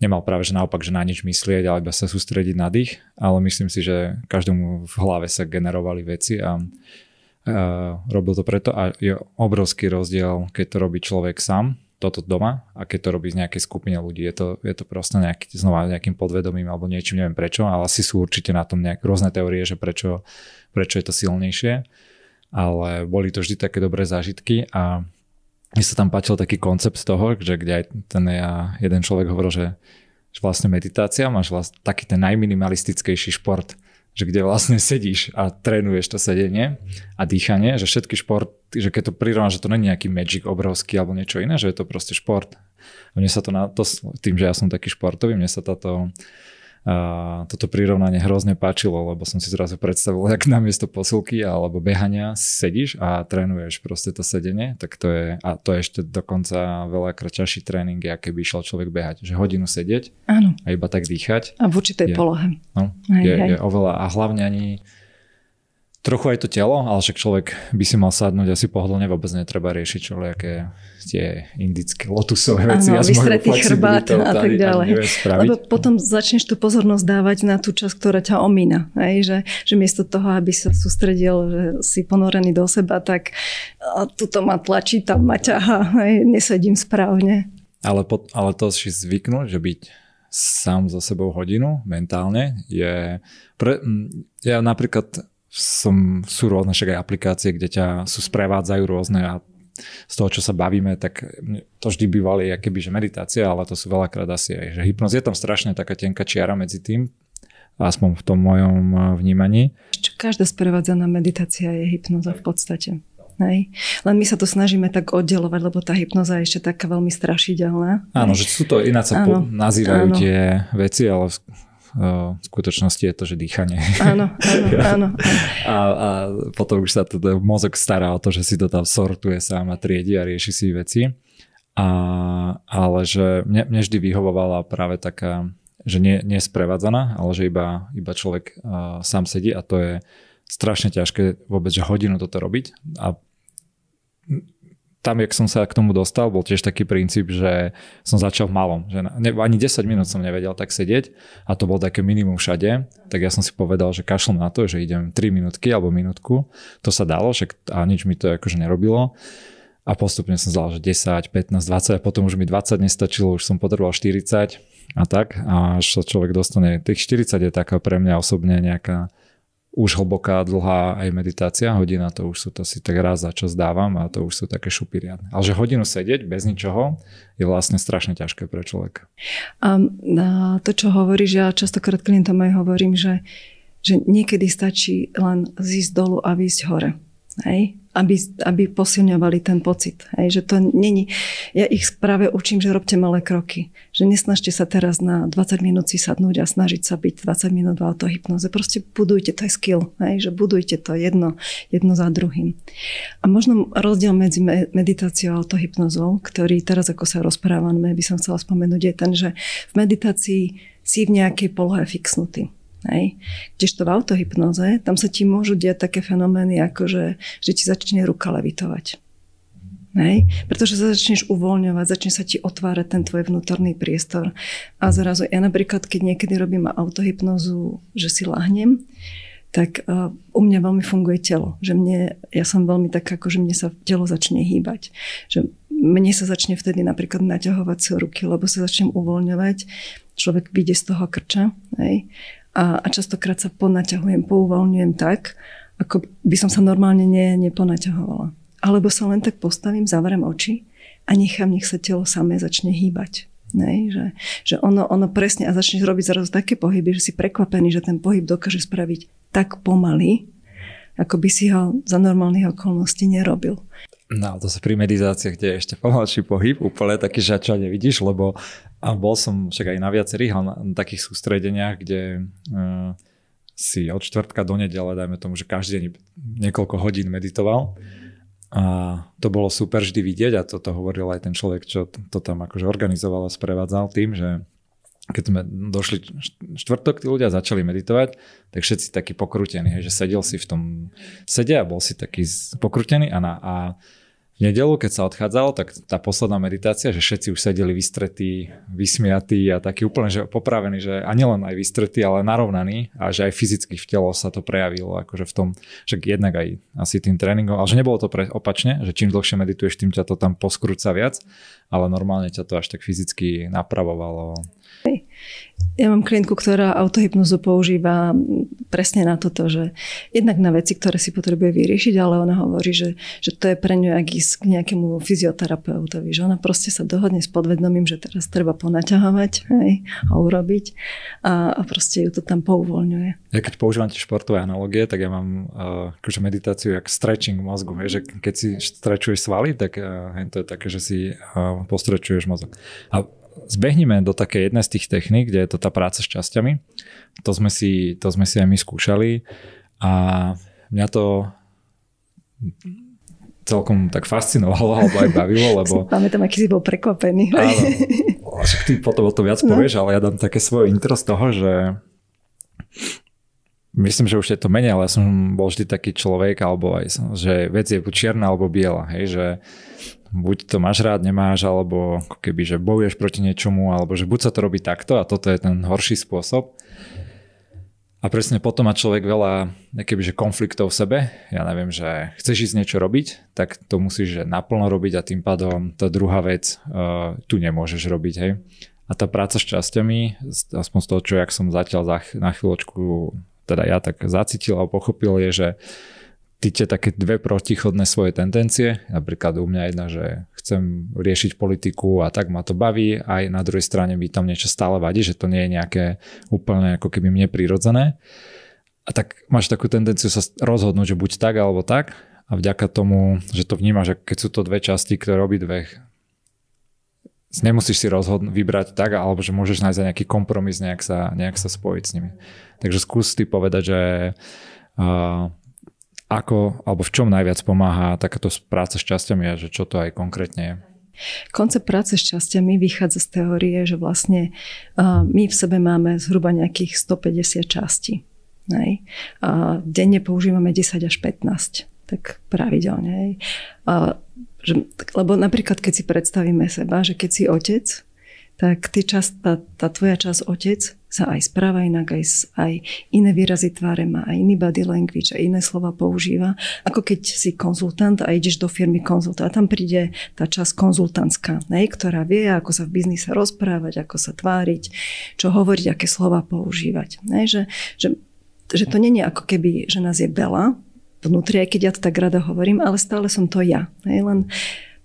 nemal práve, že naopak, že na nič myslieť, ale iba sa sústrediť na dých, ale myslím si, že každému v hlave sa generovali veci a uh, robil to preto a je obrovský rozdiel, keď to robí človek sám, toto doma a keď to robí z nejakej skupiny ľudí, je to, je to proste nejaký, znova nejakým podvedomím alebo niečím, neviem prečo, ale asi sú určite na tom nejaké rôzne teórie, že prečo, prečo je to silnejšie, ale boli to vždy také dobré zážitky a mne sa tam páčil taký koncept toho, že kde aj ten ja, jeden človek hovoril, že, že vlastne meditácia máš vlastne taký ten najminimalistickejší šport, že kde vlastne sedíš a trénuješ to sedenie a dýchanie, že všetky šport, že keď to prirovná, že to není nejaký magic obrovský alebo niečo iné, že je to proste šport. A mne sa to, na, to tým, že ja som taký športový, mne sa táto a toto prirovnanie hrozne páčilo, lebo som si zrazu predstavil, jak namiesto posilky alebo behania sedíš a trénuješ proste to sedenie, tak to je, a to je ešte dokonca veľa kračaší tréning, aké by išiel človek behať, že hodinu sedieť Áno. a iba tak dýchať. A v určitej je, polohe. No, hej, je, hej. je oveľa, a hlavne ani Trochu aj to telo, ale však človek by si mal sadnúť asi pohodlne, vôbec netreba riešiť všelijaké tie indické lotusové veci. Áno, vystretý chrbát a tak ďalej. Lebo potom začneš tú pozornosť dávať na tú časť, ktorá ťa omína. Hej? Že, že miesto toho, aby sa sústredil, že si ponorený do seba, tak tuto ma tlačí, tam ma ťaha, hej? nesedím správne. Ale, pot, ale to si zvyknúť, že byť sám za sebou hodinu mentálne je... Pre, ja napríklad som, sú rôzne však aj aplikácie, kde ťa sú sprevádzajú rôzne a z toho, čo sa bavíme, tak to vždy bývali akéby, že meditácia, ale to sú veľakrát asi aj, že hypnoz. Je tam strašne taká tenká čiara medzi tým, aspoň v tom mojom eh, vnímaní. Každá sprevádzaná meditácia je hypnoza v podstate. Hej. Len my sa to snažíme tak oddelovať, lebo tá hypnoza je ešte taká veľmi strašidelná. Áno, že sú to ináč sa áno, po, nazývajú áno. tie veci, ale v skutočnosti je to, že dýchanie. Áno, áno, <laughs> áno. a, a potom už sa to, mozog stará o to, že si to tam sortuje sám a triedi a rieši si veci. A, ale že mne, mne vždy vyhovovala práve taká, že nie, nie sprevádzaná, ale že iba, iba človek uh, sám sedí a to je strašne ťažké vôbec, že hodinu toto robiť a tam, jak som sa k tomu dostal, bol tiež taký princíp, že som začal v malom. Že ne, ani 10 minút som nevedel tak sedieť a to bol také minimum všade. Tak ja som si povedal, že kašlom na to, že idem 3 minútky alebo minútku. To sa dalo, že a nič mi to akože nerobilo. A postupne som zdal, že 10, 15, 20 a potom už mi 20 nestačilo, už som potreboval 40 a tak. A až sa človek dostane, tých 40 je taká pre mňa osobne nejaká už hlboká, dlhá aj meditácia, hodina, to už sú to si tak raz za čas dávam a to už sú také šupy riadne. Ale že hodinu sedieť bez ničoho je vlastne strašne ťažké pre človeka. A to, čo hovoríš, ja častokrát klientom aj hovorím, že, že niekedy stačí len zísť dolu a výjsť hore. Hej? Aby, aby posilňovali ten pocit. Hej, že to není, ja ich práve učím, že robte malé kroky. Že nesnažte sa teraz na 20 minút si sadnúť a snažiť sa byť 20 minút v autohypnoze. Proste budujte, to je skill. Hej, že budujte to jedno, jedno za druhým. A možno rozdiel medzi meditáciou a autohypnozou, ktorý teraz ako sa rozprávame, by som chcela spomenúť, je ten, že v meditácii si v nejakej polohe fixnutý. Hej. Kdežto v autohypnoze, tam sa ti môžu diať také fenomény, ako že, že ti začne ruka levitovať. Hej? Pretože sa začneš uvoľňovať, začne sa ti otvárať ten tvoj vnútorný priestor. A zrazu, ja napríklad, keď niekedy robím autohypnozu, že si lahnem, tak uh, u mňa veľmi funguje telo. Že mne, ja som veľmi tak, ako že mne sa telo začne hýbať. Že mne sa začne vtedy napríklad naťahovať sa ruky, lebo sa začnem uvoľňovať. Človek vyjde z toho krča. Hej? A, a častokrát sa ponaťahujem, pouvoľňujem tak, ako by som sa normálne ne, neponaťahovala. Alebo sa len tak postavím, zavrem oči a nechám, nech sa telo samé začne hýbať. Nej, že, že ono, ono presne a začne robiť zrazu také pohyby, že si prekvapený, že ten pohyb dokáže spraviť tak pomaly, ako by si ho za normálnych okolností nerobil. No, to sa pri meditáciách, kde je ešte pomalší pohyb, úplne taký, že čo nevidíš, lebo a bol som však aj na viacerých na, na takých sústredeniach, kde uh, si od čtvrtka do nedele, dajme tomu, že každý deň niekoľko hodín meditoval. A to bolo super vždy vidieť a toto to hovoril aj ten človek, čo to tam akože organizoval a sprevádzal tým, že keď sme došli štvrtok, tí ľudia začali meditovať, tak všetci takí pokrutení, že sedel si v tom sede a bol si taký pokrútený a, na, a v nedelu, keď sa odchádzalo, tak tá posledná meditácia, že všetci už sedeli vystretí, vysmiatí a takí úplne že popravení, že a nielen aj vystretí, ale narovnaní a že aj fyzicky v telo sa to prejavilo, akože v tom, že jednak aj asi tým tréningom, ale že nebolo to pre, opačne, že čím dlhšie medituješ, tým ťa to tam poskrúca viac, ale normálne ťa to až tak fyzicky napravovalo. Ja mám klientku, ktorá autohypnozu používa presne na toto, že jednak na veci, ktoré si potrebuje vyriešiť, ale ona hovorí, že, že to je pre ňu jak ísť k nejakému fyzioterapeutovi, že ona proste sa dohodne s podvedomím, že teraz treba ponaťahovať hej, a urobiť a, a proste ju to tam pouvoľňuje. Ja keď používam tie športové analogie, tak ja mám uh, meditáciu jak stretching mozgu, hej, že keď si strečuješ svaly, tak uh, to je také, že si uh, postrečuješ mozog. A zbehneme do také jednej z tých techník, kde je to tá práca s časťami. To sme si, to sme si aj my skúšali a mňa to celkom tak fascinovalo alebo aj bavilo, <laughs> lebo... Pamätám, aký si bol prekvapený. Áno, však ty potom o to viac no. povieš, ale ja dám také svoje intro z toho, že Myslím, že už je to menej, ale ja som bol vždy taký človek, alebo aj som, že vec je buď čierna alebo biela, hej, že buď to máš rád, nemáš, alebo keby, že bojuješ proti niečomu, alebo že buď sa to robí takto a toto je ten horší spôsob. A presne potom má človek veľa že konfliktov v sebe. Ja neviem, že chceš ísť niečo robiť, tak to musíš že naplno robiť a tým pádom tá druhá vec uh, tu nemôžeš robiť. Hej. A tá práca s časťami, aspoň z toho, čo jak som zatiaľ za, na chvíľočku teda ja tak zacítil a pochopil, je, že cítite také dve protichodné svoje tendencie. Napríklad u mňa jedna, že chcem riešiť politiku a tak ma to baví, aj na druhej strane mi tam niečo stále vadí, že to nie je nejaké úplne ako keby mne prirodzené. A tak máš takú tendenciu sa rozhodnúť, že buď tak alebo tak a vďaka tomu, že to vnímaš, že keď sú to dve časti, ktoré robí dve nemusíš si rozhodnúť, vybrať tak, alebo že môžeš nájsť nejaký kompromis, nejak sa, nejak sa spojiť s nimi. Takže skús ty povedať, že uh, ako, alebo v čom najviac pomáha takáto práca s časťami a že čo to aj konkrétne je? Koncept práce s časťami vychádza z teórie, že vlastne uh, my v sebe máme zhruba nejakých 150 častí. Hej. A denne používame 10 až 15, tak pravidelne. A že, lebo napríklad, keď si predstavíme seba, že keď si otec, tak ty čas, tá, tá tvoja časť otec sa aj správa inak, aj, aj iné výrazy tváre má, aj iný body language, aj iné slova používa, ako keď si konzultant a ideš do firmy konzultovať. Tam príde tá časť konzultantská, ne, ktorá vie, ako sa v biznise rozprávať, ako sa tváriť, čo hovoriť, aké slova používať. Ne, že, že, že to je ako keby, že nás je veľa, vnútri, aj keď ja to tak rada hovorím, ale stále som to ja. Hej, len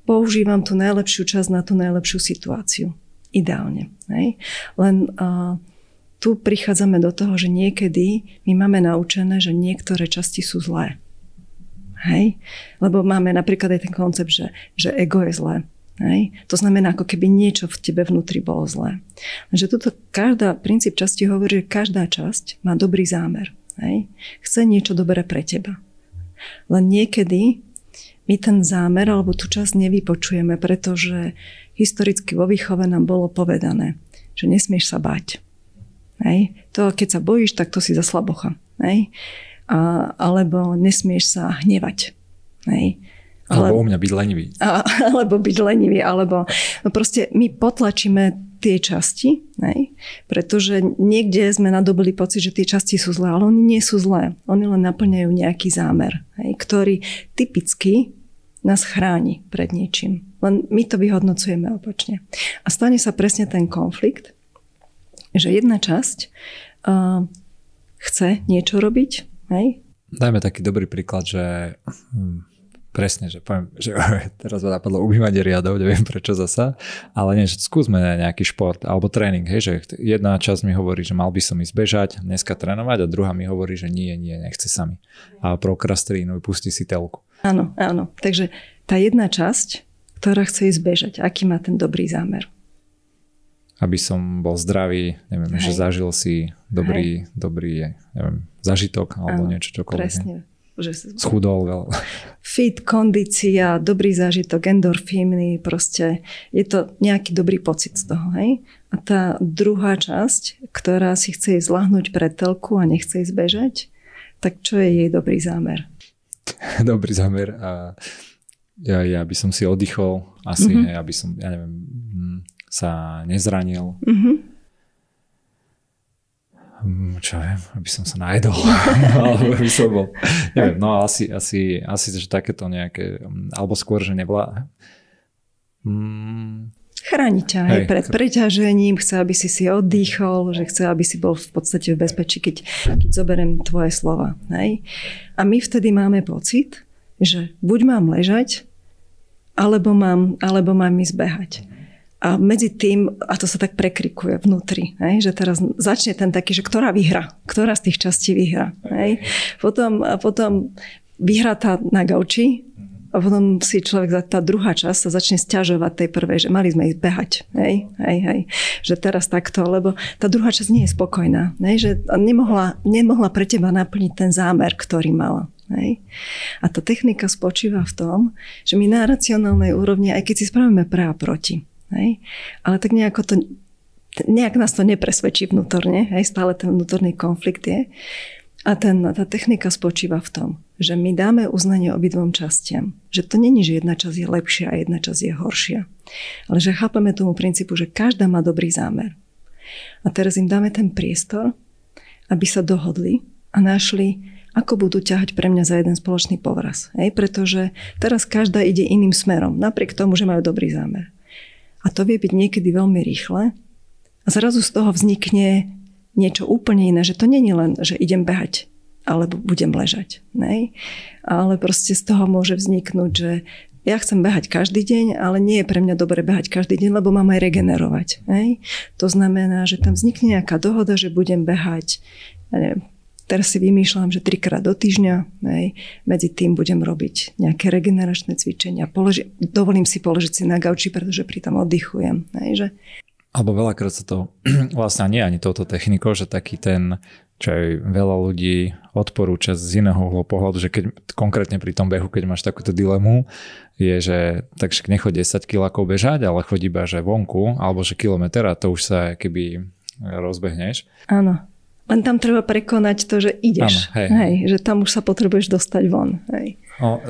používam tú najlepšiu časť na tú najlepšiu situáciu. Ideálne. Hej. Len uh, tu prichádzame do toho, že niekedy my máme naučené, že niektoré časti sú zlé. Hej? Lebo máme napríklad aj ten koncept, že, že ego je zlé. Hej? To znamená, ako keby niečo v tebe vnútri bolo zlé. Že tuto každá, princíp časti hovorí, že každá časť má dobrý zámer. Hej? Chce niečo dobré pre teba. Len niekedy my ten zámer alebo tú časť nevypočujeme, pretože historicky vo výchove nám bolo povedané, že nesmieš sa bať. Hej. To, keď sa bojíš, tak to si za slabocha. Hej. A, alebo nesmieš sa hnevať. Hej. Alebo u mňa byť lenivý. A, alebo byť lenivý, alebo no proste my potlačíme tie časti, hej? pretože niekde sme nadobili pocit, že tie časti sú zlé, ale oni nie sú zlé. Oni len naplňajú nejaký zámer, hej? ktorý typicky nás chráni pred niečím. Len my to vyhodnocujeme opačne. A stane sa presne ten konflikt, že jedna časť uh, chce niečo robiť, hej? Dajme taký dobrý príklad, že hm, Presne, že poviem, že <laughs> teraz ma napadlo umývanie riadov, neviem prečo zasa, ale nie, že skúsme nejaký šport alebo tréning, hej, že jedna časť mi hovorí, že mal by som ísť bežať, dneska trénovať a druhá mi hovorí, že nie, nie, nechce sa mi. A prokrastrínuj, pustí si telku. Áno, áno. Takže tá jedna časť, ktorá chce ísť bežať, aký má ten dobrý zámer? Aby som bol zdravý, neviem, Hej. že zažil si dobrý, Hej. dobrý neviem, zažitok alebo áno, niečo čokoľvek. Presne že schudol veľa. Fit, kondícia, dobrý zážitok, endorfíny, proste je to nejaký dobrý pocit z toho, hej? A tá druhá časť, ktorá si chce ísť zlahnúť pre telku a nechce ísť bežať, tak čo je jej dobrý zámer? <laughs> dobrý zámer a ja, ja by som si oddychol asi, mm-hmm. ja by som, ja neviem, mm, sa nezranil. Mm-hmm Hm, čo viem, aby som sa najedol, <laughs> alebo by som bol, neviem, no asi, asi, asi že takéto nejaké, hm, alebo skôr, že nevlá. Hmm. Chráni ťa hej, pred preťažením, chce, aby si si oddychol, že chce, aby si bol v podstate v bezpečí, keď, keď zoberiem tvoje slova. Hej? A my vtedy máme pocit, že buď mám ležať, alebo mám, alebo mám ísť behať. A medzi tým, a to sa tak prekrikuje vnútri, hej, že teraz začne ten taký, že ktorá vyhra, ktorá z tých častí vyhra. Hej. Potom, potom vyhrá tá na gauči a potom si človek, tá druhá časť sa začne stiažovať tej prvej, že mali sme ísť behať. Hej, hej, hej. Že teraz takto, lebo tá druhá časť nie je spokojná. Hej, že nemohla, nemohla pre teba naplniť ten zámer, ktorý mala. Hej. A tá technika spočíva v tom, že my na racionálnej úrovni, aj keď si spravíme pre a proti, Hej? Ale tak nejako to, nejak nás to nepresvedčí vnútorne, hej? stále ten vnútorný konflikt je. A ten, tá technika spočíva v tom, že my dáme uznanie obidvom častiam. Že to není, že jedna časť je lepšia a jedna časť je horšia. Ale že chápeme tomu princípu, že každá má dobrý zámer. A teraz im dáme ten priestor, aby sa dohodli a našli, ako budú ťahať pre mňa za jeden spoločný povraz. Hej? Pretože teraz každá ide iným smerom, napriek tomu, že majú dobrý zámer. A to vie byť niekedy veľmi rýchle. A zrazu z toho vznikne niečo úplne iné, že to není len, že idem behať alebo budem ležať. Nej? Ale proste z toho môže vzniknúť, že ja chcem behať každý deň, ale nie je pre mňa dobre behať každý deň, lebo mám aj regenerovať. Nej? To znamená, že tam vznikne nejaká dohoda, že budem behať ja neviem, teraz si vymýšľam, že trikrát do týždňa, nej, medzi tým budem robiť nejaké regeneračné cvičenia, položi, dovolím si položiť si na gauči, pretože pri tom oddychujem. Nej, že alebo veľakrát sa to <clears throat> vlastne nie ani touto technikou, že taký ten, čo aj veľa ľudí odporúča z iného uhlu pohľadu, že keď konkrétne pri tom behu, keď máš takúto dilemu, je, že takže nechoď 10 kilákov bežať, ale chodí iba že vonku, alebo že kilometr a to už sa keby rozbehneš. Áno. Len tam treba prekonať to, že ideš. Áno, hej. hej. Že tam už sa potrebuješ dostať von. Hej. No,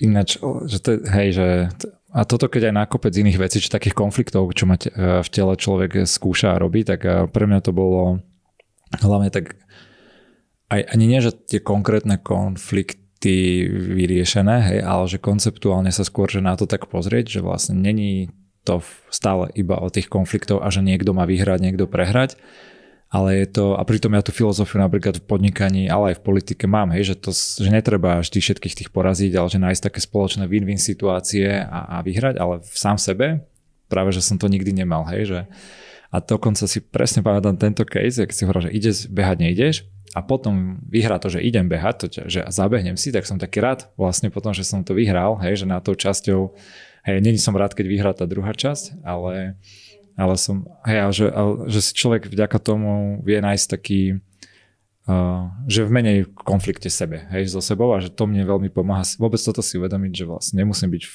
ináč, že to, hej, že a toto keď aj nákopec iných vecí, či takých konfliktov, čo mať e, v tele človek skúša a robí, tak e, pre mňa to bolo hlavne tak aj, ani nie, že tie konkrétne konflikty vyriešené, hej, ale že konceptuálne sa skôr, že na to tak pozrieť, že vlastne není to stále iba o tých konfliktov a že niekto má vyhrať, niekto prehrať, ale je to, a pritom ja tú filozofiu napríklad v podnikaní, ale aj v politike mám, hej, že, to, že netreba vždy všetkých tých poraziť, ale že nájsť také spoločné win-win situácie a, a vyhrať, ale v sám sebe práve, že som to nikdy nemal, hej, že a dokonca si presne pamätám tento case, keď si hovoril, že ideš behať, nejdeš a potom vyhrá to, že idem behať, to, že zabehnem si, tak som taký rád vlastne potom, že som to vyhral, hej, že na tou časťou, hej, není som rád, keď vyhrá tá druhá časť, ale ale som, hej, ale že, ale, že si človek vďaka tomu vie nájsť taký, uh, že v menej konflikte sebe, hej, so sebou a že to mne veľmi pomáha vôbec toto si uvedomiť, že vlastne nemusím byť v,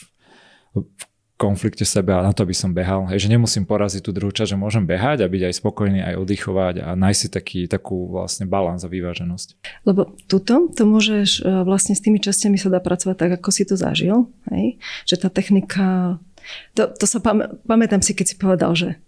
v konflikte sebe a na to, aby som behal. Hej, že nemusím poraziť tú druhú časť, že môžem behať a byť aj spokojný, aj oddychovať a nájsť si taký, takú vlastne balans a vyváženosť. Lebo tuto to môžeš, e, vlastne s tými častiami sa dá pracovať tak, ako si to zažil. Hej? Že tá technika to, to sa pam, pamätám si, keď si povedal, že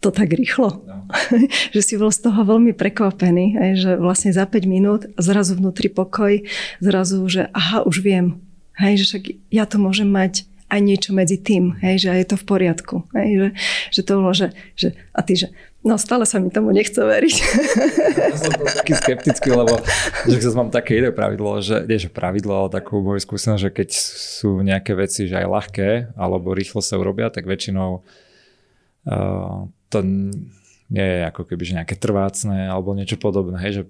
to tak rýchlo. No. <laughs> že si bol z toho veľmi prekvapený, aj, že vlastne za 5 minút zrazu vnútri pokoj, zrazu, že aha, už viem. Hej, že však ja to môžem mať aj niečo medzi tým, hej, že je to v poriadku. Hej, že, že to bolo, že, že a ty, že No stále sa mi tomu nechce veriť. Ja som bol taký skeptický, lebo že sa mám také iné pravidlo, že nie že pravidlo, ale takú moju skúsenosť, že keď sú nejaké veci, že aj ľahké alebo rýchlo sa urobia, tak väčšinou uh, to nie je ako keby že nejaké trvácne alebo niečo podobné, hej, že,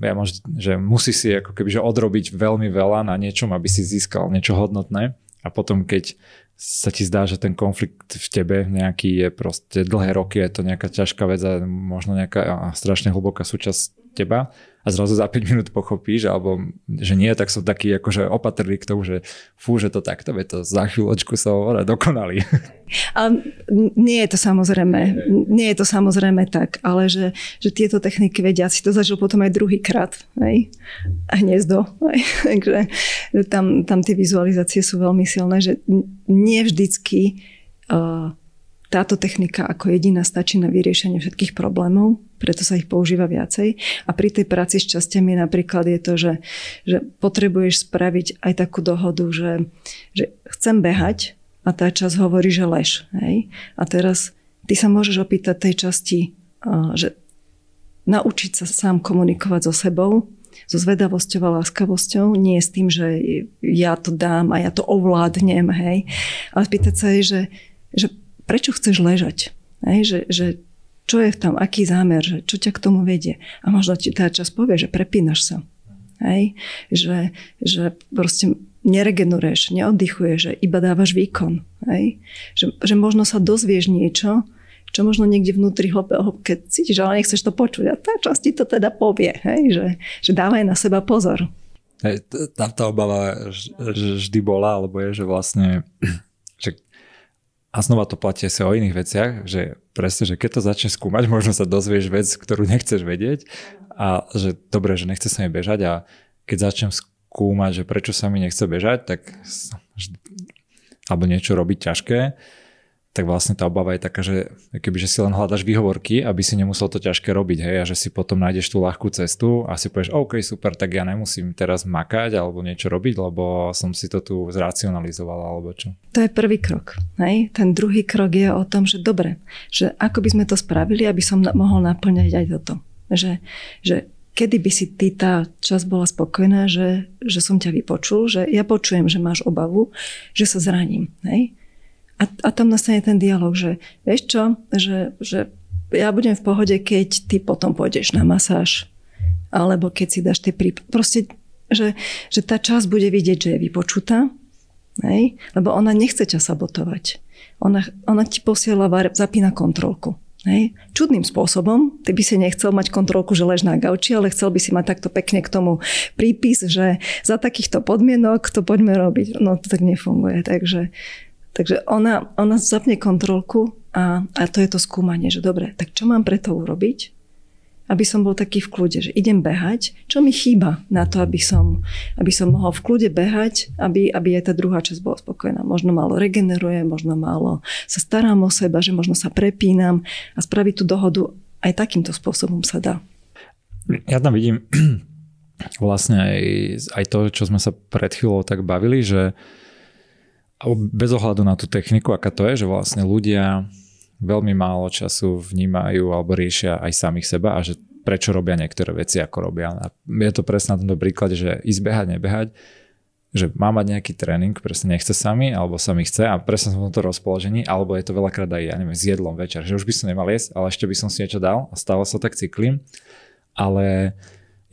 ja môž, že musí si ako keby že odrobiť veľmi veľa na niečom, aby si získal niečo hodnotné a potom keď sa ti zdá, že ten konflikt v tebe nejaký je proste dlhé roky, je to nejaká ťažká vec a možno nejaká strašne hlboká súčasť teba a zrazu za 5 minút pochopíš, alebo že nie, tak som taký akože opatrný k tomu, že fú, že to takto, je to za chvíľočku sa hovorí dokonali. A nie je to samozrejme, nie je to samozrejme tak, ale že, že tieto techniky vedia, si to zažil potom aj druhýkrát, hej? a hniezdo, hej? <laughs> takže tam, tam tie vizualizácie sú veľmi silné, že nie vždycky uh, táto technika ako jediná stačí na vyriešenie všetkých problémov, preto sa ich používa viacej. A pri tej práci s časťami napríklad je to, že, že potrebuješ spraviť aj takú dohodu, že, že chcem behať a tá časť hovorí, že lež. Hej? A teraz ty sa môžeš opýtať tej časti, že naučiť sa sám komunikovať so sebou, so zvedavosťou a láskavosťou, nie s tým, že ja to dám a ja to ovládnem, hej, ale spýtať sa jej, že, že prečo chceš ležať? Hej, že, že čo je tam, aký zámer, že čo ťa k tomu vedie. A možno ti tá čas povie, že prepínaš sa. Hej? Že, že proste neregeneruješ, neoddychuješ, že iba dávaš výkon. Hej? Že, že možno sa dozvieš niečo, čo možno niekde vnútri hlbe, keď cítiš, ale nechceš to počuť. A tá časť ti to teda povie, hej? Že, že dávaj na seba pozor. Hej, tam tá obava vždy bola, alebo je, že vlastne a znova to platí sa o iných veciach, že presne, že keď to začne skúmať, možno sa dozvieš vec, ktorú nechceš vedieť. A že dobre, že nechce sa mi bežať a keď začnem skúmať, že prečo sa mi nechce bežať, tak alebo niečo robiť ťažké, tak vlastne tá obava je taká, že keby že si len hľadaš výhovorky, aby si nemusel to ťažké robiť, hej, a že si potom nájdeš tú ľahkú cestu a si povieš, OK, super, tak ja nemusím teraz makať alebo niečo robiť, lebo som si to tu zracionalizoval alebo čo. To je prvý krok. Hej? Ten druhý krok je o tom, že dobre, že ako by sme to spravili, aby som mohol naplňať aj toto. Že, že kedy by si ty tá čas bola spokojná, že, že som ťa vypočul, že ja počujem, že máš obavu, že sa zraním. Hej? A, a tam nastane ten dialog, že vieš čo, že, že ja budem v pohode, keď ty potom pôjdeš na masáž, alebo keď si dáš tie prípady. Proste, že, že tá časť bude vidieť, že je vypočutá, hej? lebo ona nechce ťa sabotovať. Ona, ona ti posiela, zapína kontrolku. Hej. Čudným spôsobom, ty by si nechcel mať kontrolku, že lež na gauči, ale chcel by si mať takto pekne k tomu prípis, že za takýchto podmienok to poďme robiť. No to tak nefunguje. Takže Takže ona, ona zapne kontrolku a, a to je to skúmanie, že dobre, tak čo mám preto urobiť, aby som bol taký v kľude, že idem behať, čo mi chýba na to, aby som, aby som mohol v kľude behať, aby, aby aj tá druhá časť bola spokojná. Možno málo regeneruje, možno málo sa starám o seba, že možno sa prepínam a spraviť tú dohodu aj takýmto spôsobom sa dá. Ja tam vidím <clears throat> vlastne aj, aj to, čo sme sa pred chvíľou tak bavili, že bez ohľadu na tú techniku, aká to je, že vlastne ľudia veľmi málo času vnímajú alebo riešia aj samých seba a že prečo robia niektoré veci, ako robia. A je to presne na tomto príklade, že ísť behať, nebehať, že má mať nejaký tréning, presne nechce sami, alebo sa mi chce a presne som v tomto rozpoložení, alebo je to veľakrát aj, ja neviem, s jedlom večer, že už by som nemal jesť, ale ešte by som si niečo dal a stále sa tak cyklím. Ale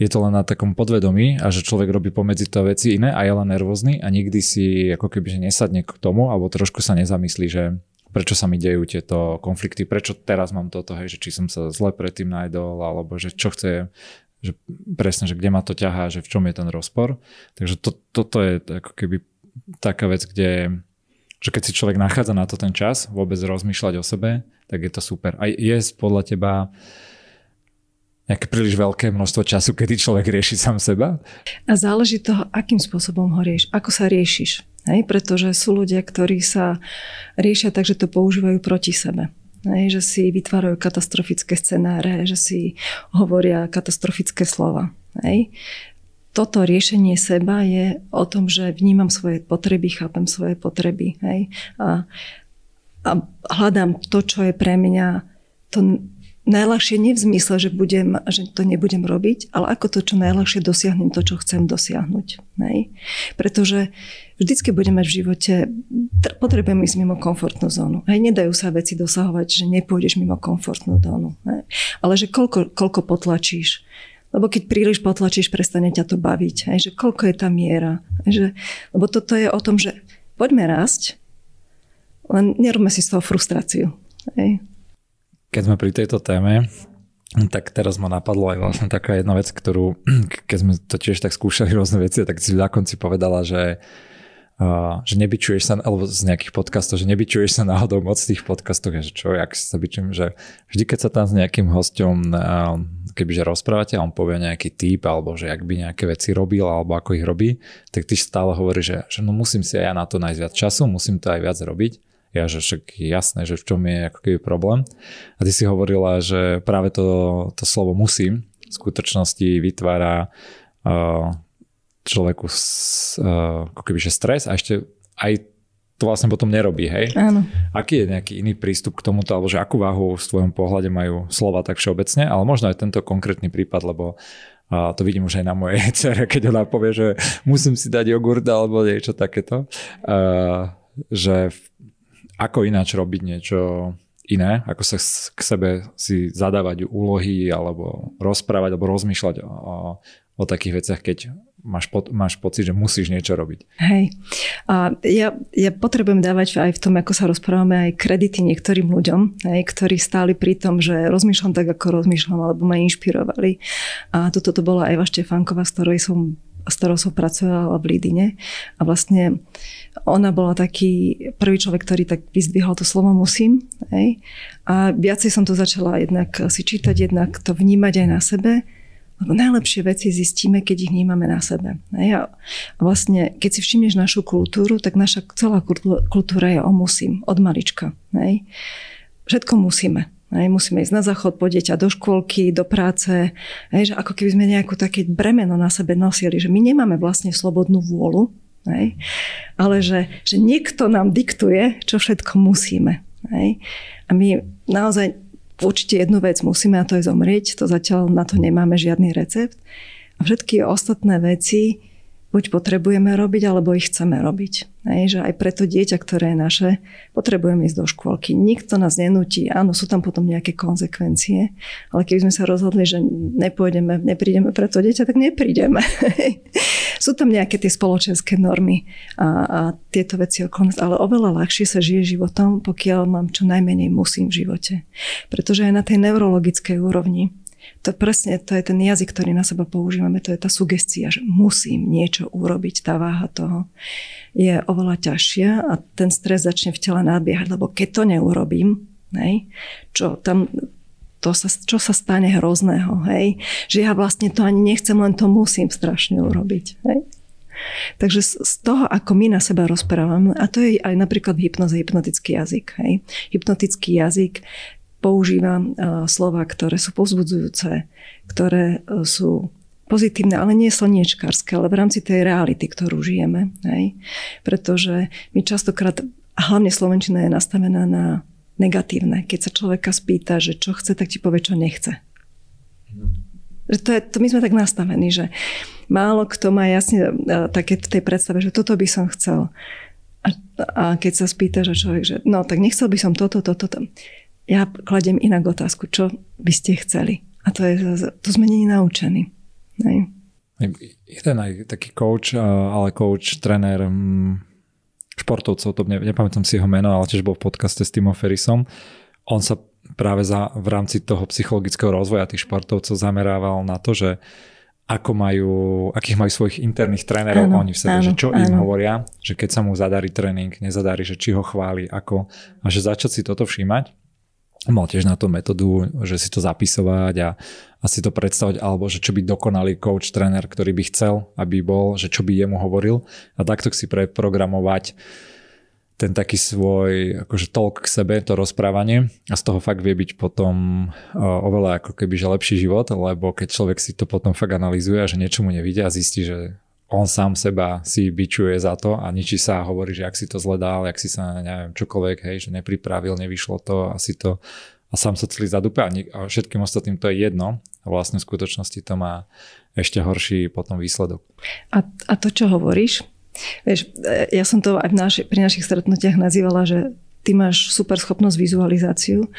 je to len na takom podvedomí a že človek robí pomedzi to veci iné a je len nervózny a nikdy si ako keby že nesadne k tomu alebo trošku sa nezamyslí, že prečo sa mi dejú tieto konflikty, prečo teraz mám toto, hej, že či som sa zle predtým najdol, alebo že čo chce, že presne, že kde ma to ťahá, že v čom je ten rozpor. Takže to, toto je ako keby taká vec, kde že keď si človek nachádza na to ten čas, vôbec rozmýšľať o sebe, tak je to super. A je podľa teba nejaké príliš veľké množstvo času, kedy človek rieši sám seba? A záleží toho, akým spôsobom ho rieš, ako sa riešiš. Hej? Pretože sú ľudia, ktorí sa riešia tak, že to používajú proti sebe. Hej? Že si vytvárajú katastrofické scenáre, že si hovoria katastrofické slova. Hej? Toto riešenie seba je o tom, že vnímam svoje potreby, chápem svoje potreby. Hej? A, a hľadám to, čo je pre mňa to najľahšie nie v zmysle, že, budem, že to nebudem robiť, ale ako to, čo najľahšie dosiahnem to, čo chcem dosiahnuť. Nej? Pretože vždycky budeme v živote, potrebujeme ísť mimo komfortnú zónu. Hej, nedajú sa veci dosahovať, že nepôjdeš mimo komfortnú zónu. Hej? Ale že koľko, koľko potlačíš. Lebo keď príliš potlačíš, prestane ťa to baviť. Hej? Že koľko je tá miera. Hej? Že, lebo toto je o tom, že poďme rásť, len nerobme si z toho frustráciu. Hej? Keď sme pri tejto téme, tak teraz ma napadlo aj vlastne taká jedna vec, ktorú, keď sme to tiež tak skúšali <laughs> rôzne veci, tak si na konci povedala, že Uh, že nebyčuješ sa, alebo z nejakých podcastov, že nebyčuješ sa náhodou moc z tých podcastov, že čo, jak sa byčujem, že vždy, keď sa tam s nejakým hosťom uh, kebyže rozprávate a on povie nejaký typ, alebo že ak by nejaké veci robil, alebo ako ich robí, tak ty stále hovoríš, že, že no musím si aj ja na to nájsť viac času, musím to aj viac robiť ja, že však jasné, že v čom je ako keby problém. A ty si hovorila, že práve to, to slovo musím v skutočnosti vytvára uh, človeku s, uh, ako keby že stres a ešte aj to vlastne potom nerobí, hej? Áno. Aký je nejaký iný prístup k tomuto, alebo že akú váhu v svojom pohľade majú slova tak všeobecne, ale možno aj tento konkrétny prípad, lebo a to vidím už aj na mojej <laughs> cere, keď ona povie, že musím si dať jogurt alebo niečo takéto, uh, že ako ináč robiť niečo iné, ako sa k sebe si zadávať úlohy alebo rozprávať alebo rozmýšľať o, o takých veciach, keď máš, po, máš pocit, že musíš niečo robiť. Hej. A ja, ja potrebujem dávať aj v tom, ako sa rozprávame, aj kredity niektorým ľuďom, hej, ktorí stáli pri tom, že rozmýšľam tak, ako rozmýšľam, alebo ma inšpirovali. A toto to bola Eva Štefánková, s ktorej som s ktorou som pracovala v Lídine. A vlastne ona bola taký prvý človek, ktorý tak vyzdvihol to slovo musím. Hej. A viacej som to začala jednak si čítať, jednak to vnímať aj na sebe. Lebo najlepšie veci zistíme, keď ich vnímame na sebe. Hej. A vlastne, keď si všimneš našu kultúru, tak naša celá kultúra je o musím, od malička. Hej. Všetko musíme. Hej, musíme ísť na záchod po dieťa do škôlky, do práce. Hej, že ako keby sme nejakú také bremeno na sebe nosili, že my nemáme vlastne slobodnú vôľu, hej, ale že, že niekto nám diktuje, čo všetko musíme. Hej. A my naozaj určite jednu vec musíme a to je zomrieť. To zatiaľ na to nemáme žiadny recept. A všetky ostatné veci buď potrebujeme robiť, alebo ich chceme robiť. Hej, že aj preto dieťa, ktoré je naše, potrebujeme ísť do škôlky. Nikto nás nenúti. Áno, sú tam potom nejaké konsekvencie, ale keby sme sa rozhodli, že nepôjdeme, neprídeme pre to dieťa, tak neprídeme. <laughs> sú tam nejaké tie spoločenské normy a, a tieto veci okolo nás, ale oveľa ľahšie sa žije životom, pokiaľ mám čo najmenej musím v živote. Pretože aj na tej neurologickej úrovni to presne, to je ten jazyk, ktorý na seba používame, to je tá sugestia, že musím niečo urobiť, tá váha toho je oveľa ťažšia a ten stres začne v tele nadbiehať, lebo keď to neurobím, hej, čo tam to sa, čo sa stane hrozného, hej? Že ja vlastne to ani nechcem, len to musím strašne urobiť, hej? Takže z toho, ako my na seba rozprávame, a to je aj napríklad hypnoze hypnotický jazyk. Hej. Hypnotický jazyk používa e, slova, ktoré sú povzbudzujúce, ktoré e, sú pozitívne, ale nie slniečkárske, ale v rámci tej reality, ktorú žijeme. Hej? Pretože my častokrát, a hlavne Slovenčina je nastavená na negatívne. Keď sa človeka spýta, že čo chce, tak ti povie, čo nechce. To, je, to my sme tak nastavení, že málo kto má jasne e, také v tej predstave, že toto by som chcel. A, a keď sa spýta, že človek, že no tak nechcel by som toto, toto, toto ja kladem inak otázku, čo by ste chceli. A to, je, to sme není naučení. Nej. Jeden aj taký coach, ale coach, tréner mm, športovcov, to ne, nepamätám si jeho meno, ale tiež bol v podcaste s Timom Ferrisom. On sa práve za, v rámci toho psychologického rozvoja tých športovcov zamerával na to, že ako majú, akých majú svojich interných trénerov áno, oni v sebe, áno, že čo áno. im hovoria, že keď sa mu zadarí tréning, nezadarí, že či ho chváli, ako, a že začať si toto všímať mal tiež na to metódu, že si to zapisovať a, a si to predstavať, alebo že čo by dokonalý coach, tréner, ktorý by chcel, aby bol, že čo by jemu hovoril. A takto si preprogramovať ten taký svoj akože talk k sebe, to rozprávanie. A z toho fakt vie byť potom oveľa ako keby že lepší život, lebo keď človek si to potom fakt analýzuje a že niečomu nevidia a zistí, že on sám seba si bičuje za to a ničí sa a hovorí, že ak si to zle dal, ak si sa, neviem, čokoľvek, hej, že nepripravil, nevyšlo to, asi to a sám sa celý zadupe a, a všetkým ostatným to je jedno a vlastne v skutočnosti to má ešte horší potom výsledok. A, a to, čo hovoríš, vieš, e, ja som to aj v naši, pri našich stretnutiach nazývala, že ty máš super schopnosť vizualizáciu,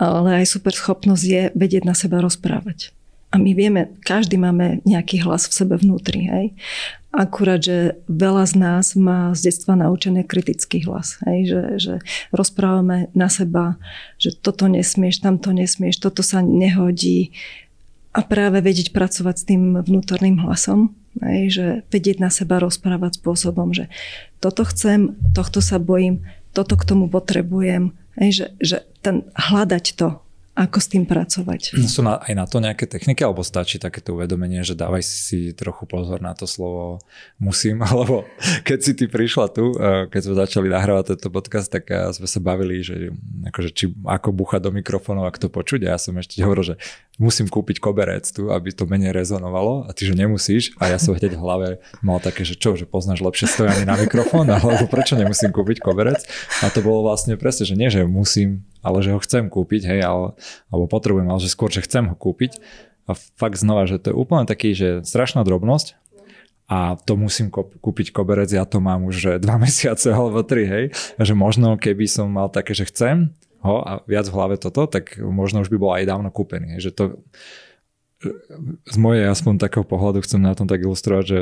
ale aj super schopnosť je vedieť na seba rozprávať. A my vieme, každý máme nejaký hlas v sebe vnútri. Hej? Akurát, že veľa z nás má z detstva naučený kritický hlas. Hej? Že, že rozprávame na seba, že toto nesmieš, tamto nesmieš, toto sa nehodí. A práve vedieť pracovať s tým vnútorným hlasom, hej? že vedieť na seba rozprávať spôsobom, že toto chcem, tohto sa bojím, toto k tomu potrebujem. Hej? Že, že ten, hľadať to, ako s tým pracovať. Sú na, aj na to nejaké techniky, alebo stačí takéto uvedomenie, že dávaj si trochu pozor na to slovo musím, <laughs> alebo keď si ty prišla tu, eh, keď sme začali nahrávať tento podcast, tak eh, sme sa bavili, že akože, či ako bucha do mikrofónov, ak to počuť. A ja som ešte hovoril, že musím kúpiť koberec tu, aby to menej rezonovalo a ty, že nemusíš. A ja som hneď v hlave mal také, že čo, že poznáš lepšie stojanie na mikrofón, <laughs> alebo prečo nemusím kúpiť koberec. A to bolo vlastne presne, že nie, že musím ale že ho chcem kúpiť, hej, ale, alebo potrebujem, ale že skôr, že chcem ho kúpiť. A fakt znova, že to je úplne taký, že strašná drobnosť a to musím kúpiť koberec, ja to mám už dva <laughs> mesiace alebo tri, hej, že možno keby som mal také, že chcem ho a viac v hlave toto, tak možno už by bol aj dávno kúpený, hej, že to z mojej aspoň takého pohľadu chcem na tom tak ilustrovať, že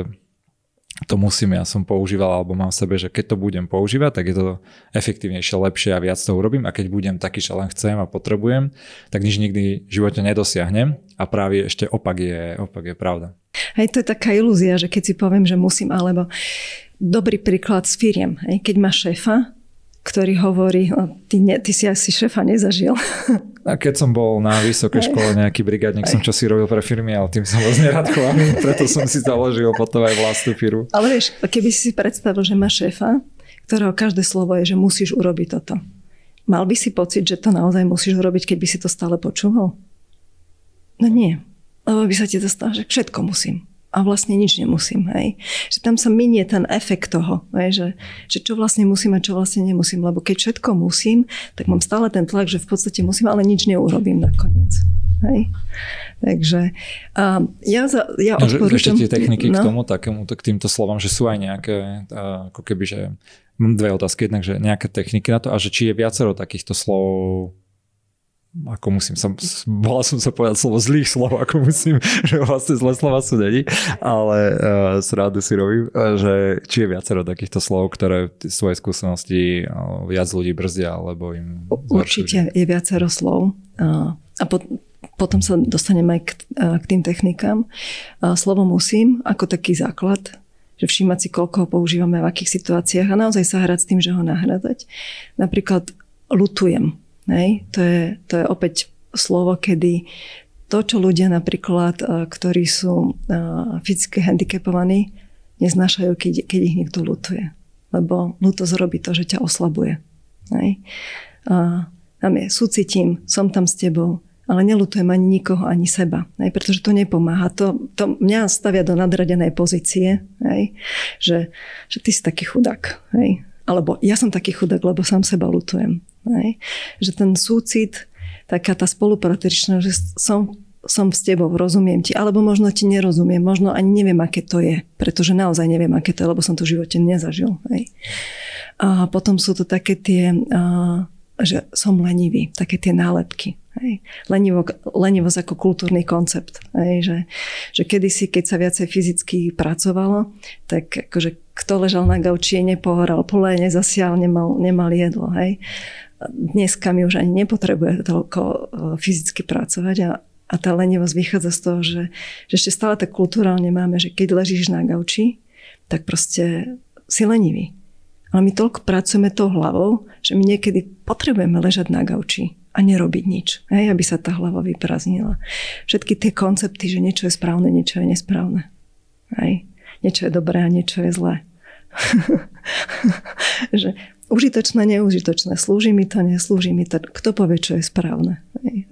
to musím, ja som používal alebo mám v sebe, že keď to budem používať, tak je to efektívnejšie, lepšie a viac to urobím a keď budem taký, že len chcem a potrebujem, tak nič nikdy v živote nedosiahnem a práve ešte opak je, opak je pravda. Hej, to je taká ilúzia, že keď si poviem, že musím, alebo dobrý príklad s firiem. Hej, keď má šéfa, ktorý hovorí, ty, ne, ty si asi šéfa nezažil. <laughs> A keď som bol na vysokej škole nejaký brigádnik, som čo si robil pre firmy, ale tým som bol zneradkovaný, <laughs> preto som si založil potom aj vlastnú firmu. Ale vieš, keby si si predstavil, že má šéfa, ktorého každé slovo je, že musíš urobiť toto. Mal by si pocit, že to naozaj musíš urobiť, keď by si to stále počúval? No nie. Lebo by sa ti to stalo, že všetko musím a vlastne nič nemusím. Hej. Že tam sa minie ten efekt toho, hej, že, že čo vlastne musím a čo vlastne nemusím. Lebo keď všetko musím, tak mám stále ten tlak, že v podstate musím, ale nič neurobím nakoniec. Hej. Takže uh, ja, za, ja odporúčam... Ešte tie techniky no. k tomu, takému, k týmto slovám, že sú aj nejaké, uh, ako keby, že mám dve otázky, jednak, že nejaké techniky na to a že či je viacero takýchto slov ako musím, som, bola som sa povedať slovo zlých slov, ako musím, <laughs> že vlastne zlé slova sú není, ale uh, srádu si robím, uh, že či je viacero takýchto slov, ktoré svoje skúsenosti uh, viac ľudí brzdia, alebo im Určite je viacero slov uh, a po, potom sa dostaneme aj k, uh, k tým technikám. Uh, slovo musím ako taký základ, že všímať si, koľko ho používame v akých situáciách a naozaj sa hrať s tým, že ho nahradať. Napríklad lutujem Hej? To, je, to je opäť slovo, kedy to, čo ľudia napríklad, eh, ktorí sú eh, fyzicky handicapovaní, neznášajú, keď, keď ich niekto lutuje. Lebo lútosť robí to, že ťa oslabuje. Hej? A tam je, súcitím, som tam s tebou, ale nelutujem ani nikoho, ani seba, hej, pretože to nepomáha. To, to mňa stavia do nadradenej pozície, hej, že, že ty si taký chudák. Hej. Alebo ja som taký chudák, lebo sám seba lutujem. Hej? Že ten súcit, taká tá spolupatričnosť, že som, som s tebou, rozumiem ti, alebo možno ti nerozumiem, možno ani neviem, aké to je, pretože naozaj neviem, aké to je, lebo som to v živote nezažil. Hej? A potom sú to také tie, a, že som lenivý, také tie nálepky. Hej. Lenivo, lenivosť ako kultúrny koncept. Hej. Že, že kedysi, keď sa viacej fyzicky pracovalo, tak akože kto ležal na gauči, nepohoral, pole nezasial, nemal, nemal jedlo. Hej dneska mi už ani nepotrebuje toľko e, fyzicky pracovať a, a tá lenivosť vychádza z toho, že, že ešte stále tak kulturálne máme, že keď ležíš na gauči, tak proste si lenivý. Ale my toľko pracujeme tou hlavou, že my niekedy potrebujeme ležať na gauči a nerobiť nič, hej, aby sa tá hlava vyprázdnila. Všetky tie koncepty, že niečo je správne, niečo je nesprávne. Hej. Niečo je dobré a niečo je zlé. <laughs> že užitočné, neužitočné, slúži mi to, neslúži mi to, kto povie, čo je správne.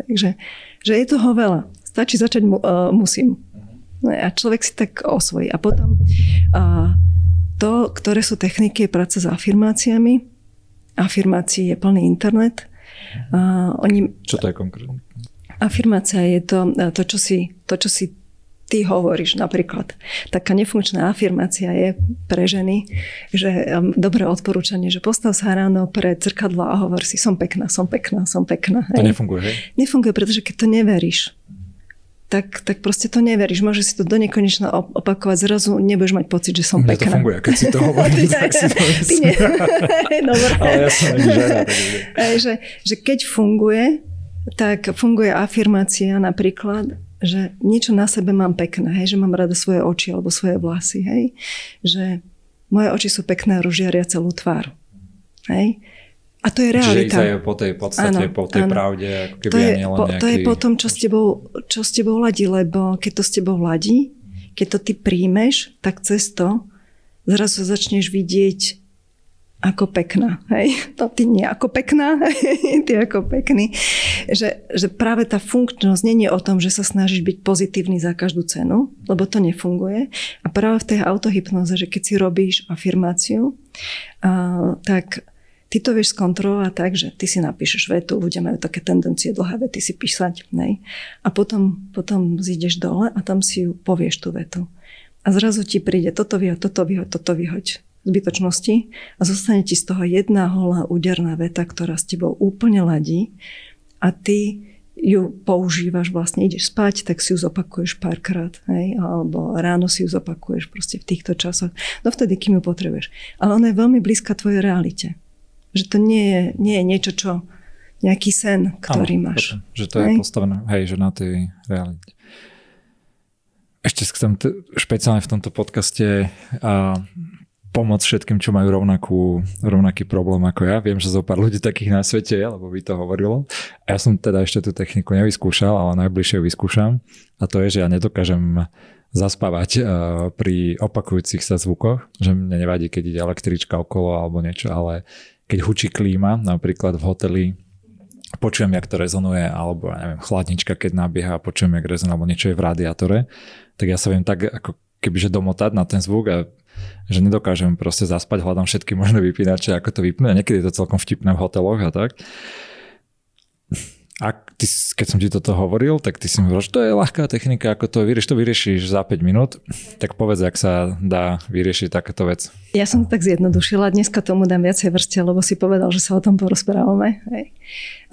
Takže že je toho veľa. Stačí začať, mu, uh, musím. A človek si tak osvojí. A potom uh, to, ktoré sú techniky, je práca s afirmáciami. Afirmácií je plný internet. Uh, oni, čo to je konkrétne? Afirmácia je to, to, čo si, to, čo si ty hovoríš napríklad. Taká nefunkčná afirmácia je pre ženy, že um, dobré odporúčanie, že postav sa ráno pred zrkadlo a hovor si, som pekná, som pekná, som pekná. Hej. To nefunguje, hej? Nefunguje, pretože keď to neveríš, tak, tak proste to neveríš. Môžeš si to do nekonečna opakovať, zrazu nebudeš mať pocit, že som Mne pekná. to funguje, keď si to <laughs> hovoríš, tak si to <laughs> ty ne... <laughs> Ale ja som žena. že, že keď funguje, tak funguje afirmácia napríklad, že niečo na sebe mám pekné, hej, že mám rada svoje oči alebo svoje vlasy, hej, že moje oči sú pekné a ružiaria celú tvár. Hej. A to je realita. Čiže po tej podstate, áno, po tej áno. pravde, ako keby to je, len po, nejaký... To je po tom, čo s, tebou, čo s tebou ladí, lebo keď to s tebou ladí, keď to ty príjmeš, tak cez to zrazu začneš vidieť ako pekná. Hej? No ty nie ako pekná, <laughs> ty ako pekný. Že, že práve tá funkčnosť je o tom, že sa snažíš byť pozitívny za každú cenu, lebo to nefunguje. A práve v tej autohypnoze, že keď si robíš afirmáciu, a, tak ty to vieš skontrolovať tak, že ty si napíšeš vetu, ľudia majú také tendencie dlhé vety si písať, nej? a potom, potom zídeš dole a tam si ju povieš tú vetu. A zrazu ti príde toto vyhoď, toto vyhoď, toto vyhoď zbytočnosti a zostane ti z toho jedna holá úderná veta, ktorá s tebou úplne ladí a ty ju používaš, vlastne ideš spať, tak si ju zopakuješ párkrát, hej, alebo ráno si ju zopakuješ proste v týchto časoch, no vtedy, kým ju potrebuješ. Ale ona je veľmi blízka tvojej realite. Že to nie je, nie je niečo, čo nejaký sen, ktorý ano, máš. Že to hej? je postavené, hej, že na tej realite. ešte chcem t- špeciálne v tomto podcaste a pomôcť všetkým, čo majú rovnakú, rovnaký problém ako ja. Viem, že zo pár ľudí takých na svete je, lebo by to hovorilo. A ja som teda ešte tú techniku nevyskúšal, ale najbližšie ju vyskúšam. A to je, že ja nedokážem zaspávať uh, pri opakujúcich sa zvukoch, že mne nevadí, keď ide električka okolo alebo niečo, ale keď hučí klíma, napríklad v hoteli, počujem, jak to rezonuje, alebo ja neviem, chladnička, keď nabieha, počujem, jak rezonuje, alebo niečo je v radiátore, tak ja sa viem tak ako kebyže domotať na ten zvuk a že nedokážem proste zaspať, hľadám všetky možné vypínače, ako to vypnúť. A niekedy je to celkom vtipné v hoteloch a tak. A ty, keď som ti toto hovoril, tak ty si mi hovoril, že to je ľahká technika, ako to vyriešiš, to vyriešiš za 5 minút. Tak povedz, ak sa dá vyriešiť takéto vec. Ja som to tak zjednodušila, dneska tomu dám viacej vrste, lebo si povedal, že sa o tom porozprávame. Hej.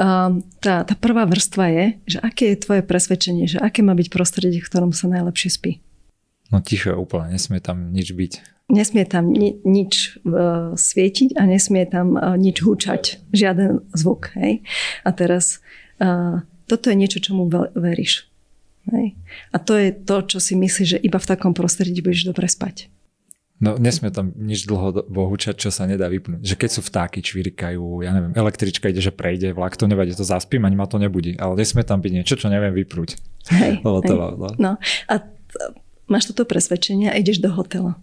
Um, tá, tá prvá vrstva je, že aké je tvoje presvedčenie, že aké má byť prostredie, v ktorom sa najlepšie spí. No ticho úplne, nesmie tam nič byť. Nesmie tam ni- nič uh, svietiť a nesmie tam uh, nič húčať. Žiaden zvuk. Hej? A teraz uh, toto je niečo, čomu veríš. Hej? A to je to, čo si myslíš, že iba v takom prostredí budeš dobre spať. No nesmie tam nič dlho húčať, čo sa nedá vypnúť. Že keď sú vtáky, čvirikajú, ja neviem, električka ide, že prejde, vlak to nevadí, to zaspím, ani ma to nebudí. Ale nesmie tam byť niečo, čo neviem vyprúť. Hej, <laughs> hej. To, no. no. A t- máš toto presvedčenie a ideš do hotela.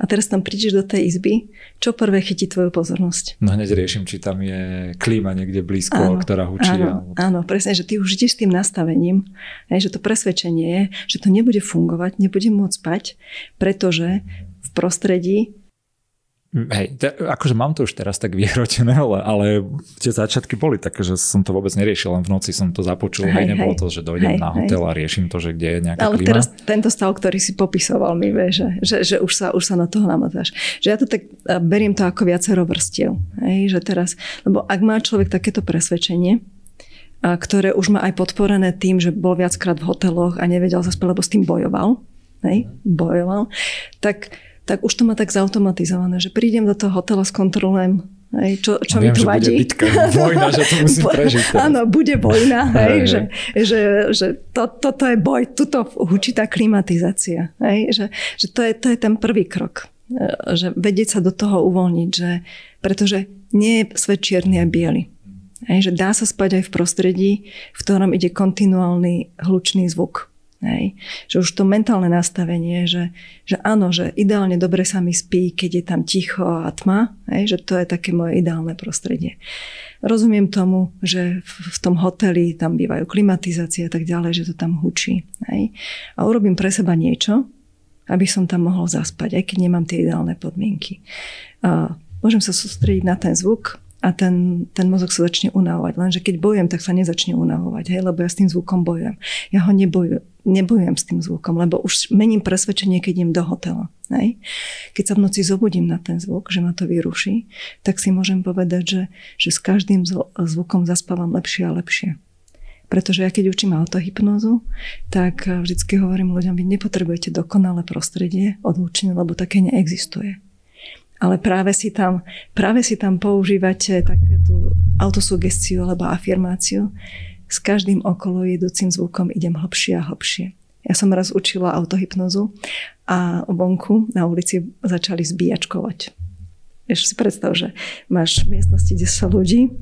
A teraz tam prídeš do tej izby, čo prvé chytí tvoju pozornosť? No hneď riešim, či tam je klíma niekde blízko, áno, ktorá hučí. Áno, alebo... áno, presne, že ty už ideš s tým nastavením, že to presvedčenie je, že to nebude fungovať, nebude môcť spať, pretože v prostredí Hej, te, akože mám to už teraz tak vyhrotené, <laughs> ale, ale tie začiatky boli také, že som to vôbec neriešil, len v noci som to započul, hej, hej nebolo hej, to, že dojdem hej, na hotel hej. a riešim to, že kde je nejaká Ale klíma. teraz tento stav, ktorý si popisoval mi, vie, že, že, že už, sa, už sa na toho namotáš. Že ja to tak beriem to ako viacero vrstiev. Hej, že teraz, lebo ak má človek takéto presvedčenie, a ktoré už má aj podporené tým, že bol viackrát v hoteloch a nevedel sa spať, lebo s tým bojoval, hej, bojoval, tak tak už to má tak zautomatizované, že prídem do toho hotela, skontrolujem Hej, čo, čo viem, mi tu že vadí. Bude bitka, vojna, že to <laughs> musím prežiť. Teraz. Áno, bude vojna, hej, hej, že, že, že to, toto je boj, tuto hučí tá klimatizácia. Hej, že, že to, je, to je ten prvý krok. E, že vedieť sa do toho uvoľniť, že, pretože nie je svet čierny a biely. Hej, že dá sa spať aj v prostredí, v ktorom ide kontinuálny hlučný zvuk. Hej. Že už to mentálne nastavenie, že, že áno, že ideálne dobre sa mi spí, keď je tam ticho a tma, hej, že to je také moje ideálne prostredie. Rozumiem tomu, že v, v tom hoteli tam bývajú klimatizácie a tak ďalej, že to tam hučí. Hej. A urobím pre seba niečo, aby som tam mohol zaspať, aj keď nemám tie ideálne podmienky. A môžem sa sústrediť na ten zvuk, a ten, ten mozog sa začne unavovať. Lenže keď bojujem, tak sa nezačne unavovať, hej, lebo ja s tým zvukom bojujem. Ja ho nebojujem, nebojujem s tým zvukom, lebo už mením presvedčenie, keď idem do hotela. Hej. Keď sa v noci zobudím na ten zvuk, že ma to vyruší, tak si môžem povedať, že, že s každým zvukom zaspávam lepšie a lepšie. Pretože ja keď učím autohypnózu, tak vždycky hovorím ľuďom, vy nepotrebujete dokonalé prostredie odlučené, lebo také neexistuje ale práve si tam, práve si tam používate takéto autosugestiu alebo afirmáciu. S každým okolo jedúcim zvukom idem hlbšie a hlbšie. Ja som raz učila autohypnozu a vonku na ulici začali zbíjačkovať. Vieš si predstav, že máš v miestnosti 10 ľudí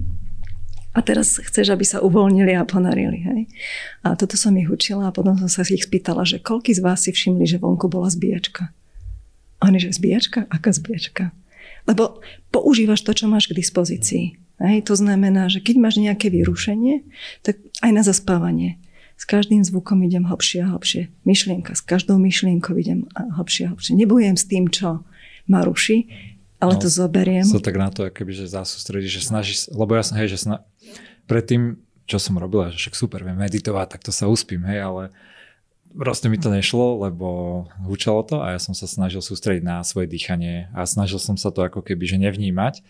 a teraz chceš, aby sa uvoľnili a ponarili. Hej? A toto som ich učila a potom som sa ich spýtala, že koľký z vás si všimli, že vonku bola zbíjačka. Oni, že zbíjačka? Aká zbíjačka? Lebo používaš to, čo máš k dispozícii. Hej? To znamená, že keď máš nejaké vyrušenie, tak aj na zaspávanie. S každým zvukom idem hlbšie a hlbšie. Myšlienka, s každou myšlienkou idem hlbšie a hlbšie. Nebujem s tým, čo ma ruší, ale no, to zoberiem. Sa tak na to, keby, že zasústredíš, že snažíš, lebo ja som, hej, že sna... predtým, čo som robila, že však super, viem meditovať, tak to sa uspím, hej, ale proste mi to nešlo, lebo hučalo to a ja som sa snažil sústrediť na svoje dýchanie a snažil som sa to ako keby že nevnímať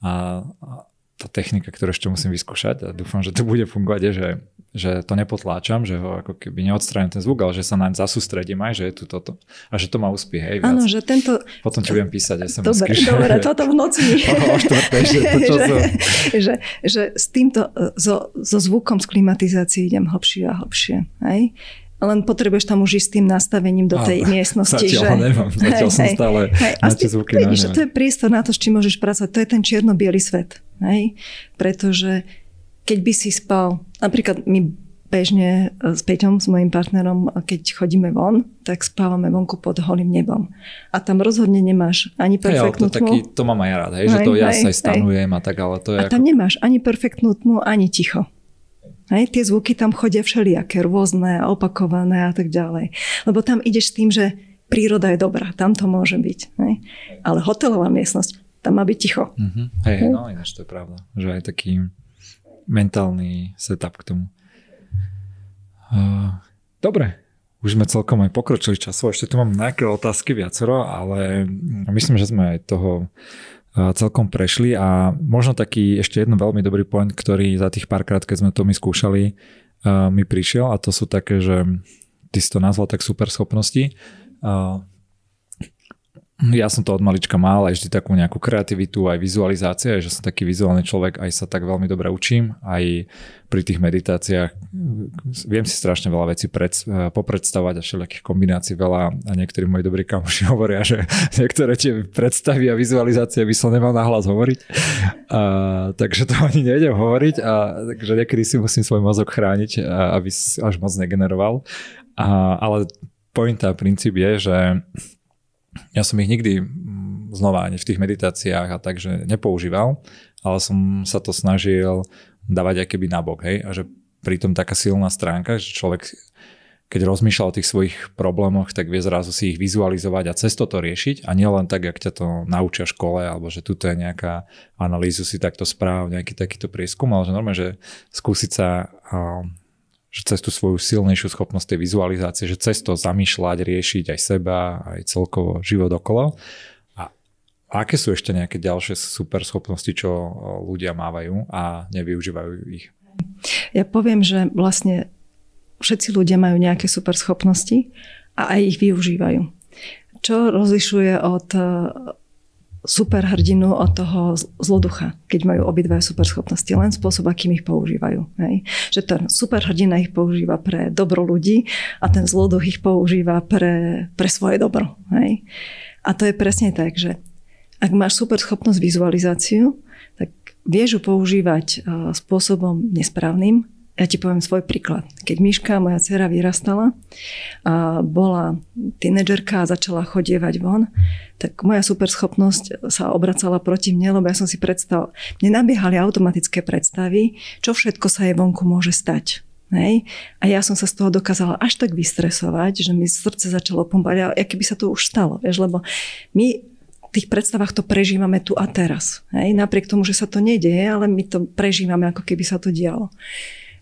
a, a tá technika, ktorú ešte musím vyskúšať a dúfam, že to bude fungovať, je, že, že to nepotláčam, že ho ako keby neodstraním ten zvuk, ale že sa naň zasústredím aj, že je tu toto a že to má úspech. Hej, viac. Áno, že tento... Potom ti budem písať SMS. Dobre, dobre, toto v noci. <laughs> o, o štvrtej, že, to, čo <laughs> že, že, že, s týmto, so, so zvukom z klimatizácie idem hlbšie a hlbšie. Hej? Len potrebuješ tam už ísť s tým nastavením do tej Ale miestnosti. Zatiaľ že... nemám, zatiaľ Hej, som hej, stále hej, a na tie zvuky vidíš. To je priestor na to, s čím môžeš pracovať. To je ten čierno-biely svet. Hej? Pretože keď by si spal, napríklad my bežne e, s Peťom, s mojim partnerom, a keď chodíme von, tak spávame vonku pod holým nebom. A tam rozhodne nemáš ani Hej, perfektnú to, tmu. taký, to mám aj rád, hej, že Hej, to ja hej, sa aj hej. stanujem a tak, ale to je A ako... tam nemáš ani perfektnú tmu, ani ticho. Hej, tie zvuky tam chodia všelijaké, rôzne, opakované a tak ďalej. Lebo tam ideš s tým, že príroda je dobrá, tam to môže byť. Hej. Ale hotelová miestnosť, tam má byť ticho. Mhm. Hej, hej, no ináč to je pravda, že aj taký mentálny setup k tomu. Uh, dobre, už sme celkom aj pokročili času, ešte tu mám nejaké otázky viacero, ale myslím, že sme aj toho celkom prešli a možno taký ešte jeden veľmi dobrý point, ktorý za tých párkrát, keď sme to my skúšali, uh, mi prišiel a to sú také, že ty si to nazval tak super schopnosti. Ja som to od malička mal, aj vždy takú nejakú kreativitu, aj vizualizácia, že som taký vizuálny človek, aj sa tak veľmi dobre učím, aj pri tých meditáciách viem si strašne veľa vecí pred, popredstavať a všelijakých kombinácií veľa a niektorí moji dobrí kamoši <laughs> hovoria, že niektoré tie predstavy a vizualizácie by som nemal nahlas hovoriť. A, takže to ani nejdem hovoriť a takže niekedy si musím svoj mozog chrániť, a, aby si až moc negeneroval. A, ale pointa, princíp je, že ja som ich nikdy mm, znova ani v tých meditáciách a takže nepoužíval, ale som sa to snažil dávať aj keby nabok, hej, a že pritom taká silná stránka, že človek keď rozmýšľa o tých svojich problémoch, tak vie zrazu si ich vizualizovať a cez to riešiť a nie len tak, jak ťa to naučia v škole, alebo že tuto je nejaká analýzu si takto správ, nejaký takýto prieskum, ale že normálne, že skúsiť sa že cez tú svoju silnejšiu schopnosť tej vizualizácie, že cez to zamýšľať, riešiť aj seba, aj celkovo život okolo. A aké sú ešte nejaké ďalšie super schopnosti, čo ľudia mávajú a nevyužívajú ich? Ja poviem, že vlastne všetci ľudia majú nejaké super schopnosti a aj ich využívajú. Čo rozlišuje od superhrdinu od toho zloducha, keď majú obidva superschopnosti. Len spôsob, akým ich používajú. Hej. Že ten superhrdina ich používa pre dobro ľudí a ten zloduch ich používa pre, pre svoje dobro. Hej. A to je presne tak, že ak máš superschopnosť vizualizáciu, tak vieš ju používať spôsobom nesprávnym, ja ti poviem svoj príklad. Keď Miška, moja dcera, vyrastala a bola tínedžerka a začala chodievať von, tak moja superschopnosť sa obracala proti mne, lebo ja som si predstav... Mne nabiehali automatické predstavy, čo všetko sa jej vonku môže stať. Hej? A ja som sa z toho dokázala až tak vystresovať, že mi srdce začalo pumpať, a keby sa to už stalo. Vieš? Lebo my tých predstavách to prežívame tu a teraz. Hej? Napriek tomu, že sa to nedieje, ale my to prežívame, ako keby sa to dialo.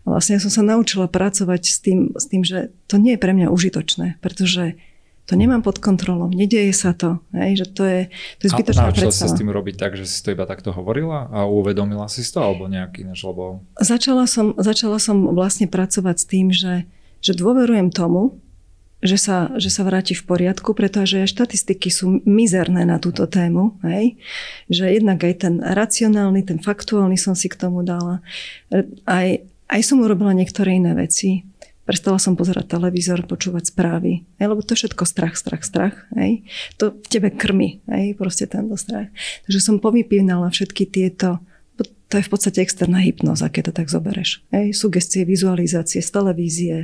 Vlastne ja som sa naučila pracovať s tým, s tým, že to nie je pre mňa užitočné, pretože to nemám pod kontrolou, nedieje sa to, hej, že to je, to je zbytočná a predstava. sa s tým robiť tak, že si to iba takto hovorila a uvedomila si to, alebo nejaký ináč, lebo... Začala som, začala som vlastne pracovať s tým, že, že dôverujem tomu, že sa, že sa vráti v poriadku, pretože štatistiky sú mizerné na túto tému. Hej? Že jednak aj ten racionálny, ten faktuálny som si k tomu dala. Aj, aj som urobila niektoré iné veci. Prestala som pozerať televízor, počúvať správy. Hej, lebo to je všetko strach, strach, strach. Hej. To v tebe krmi. Hej, proste tento strach. Takže som povypínala všetky tieto to je v podstate externá hypnoza, keď to tak zobereš. Hej, sugestie, vizualizácie z televízie.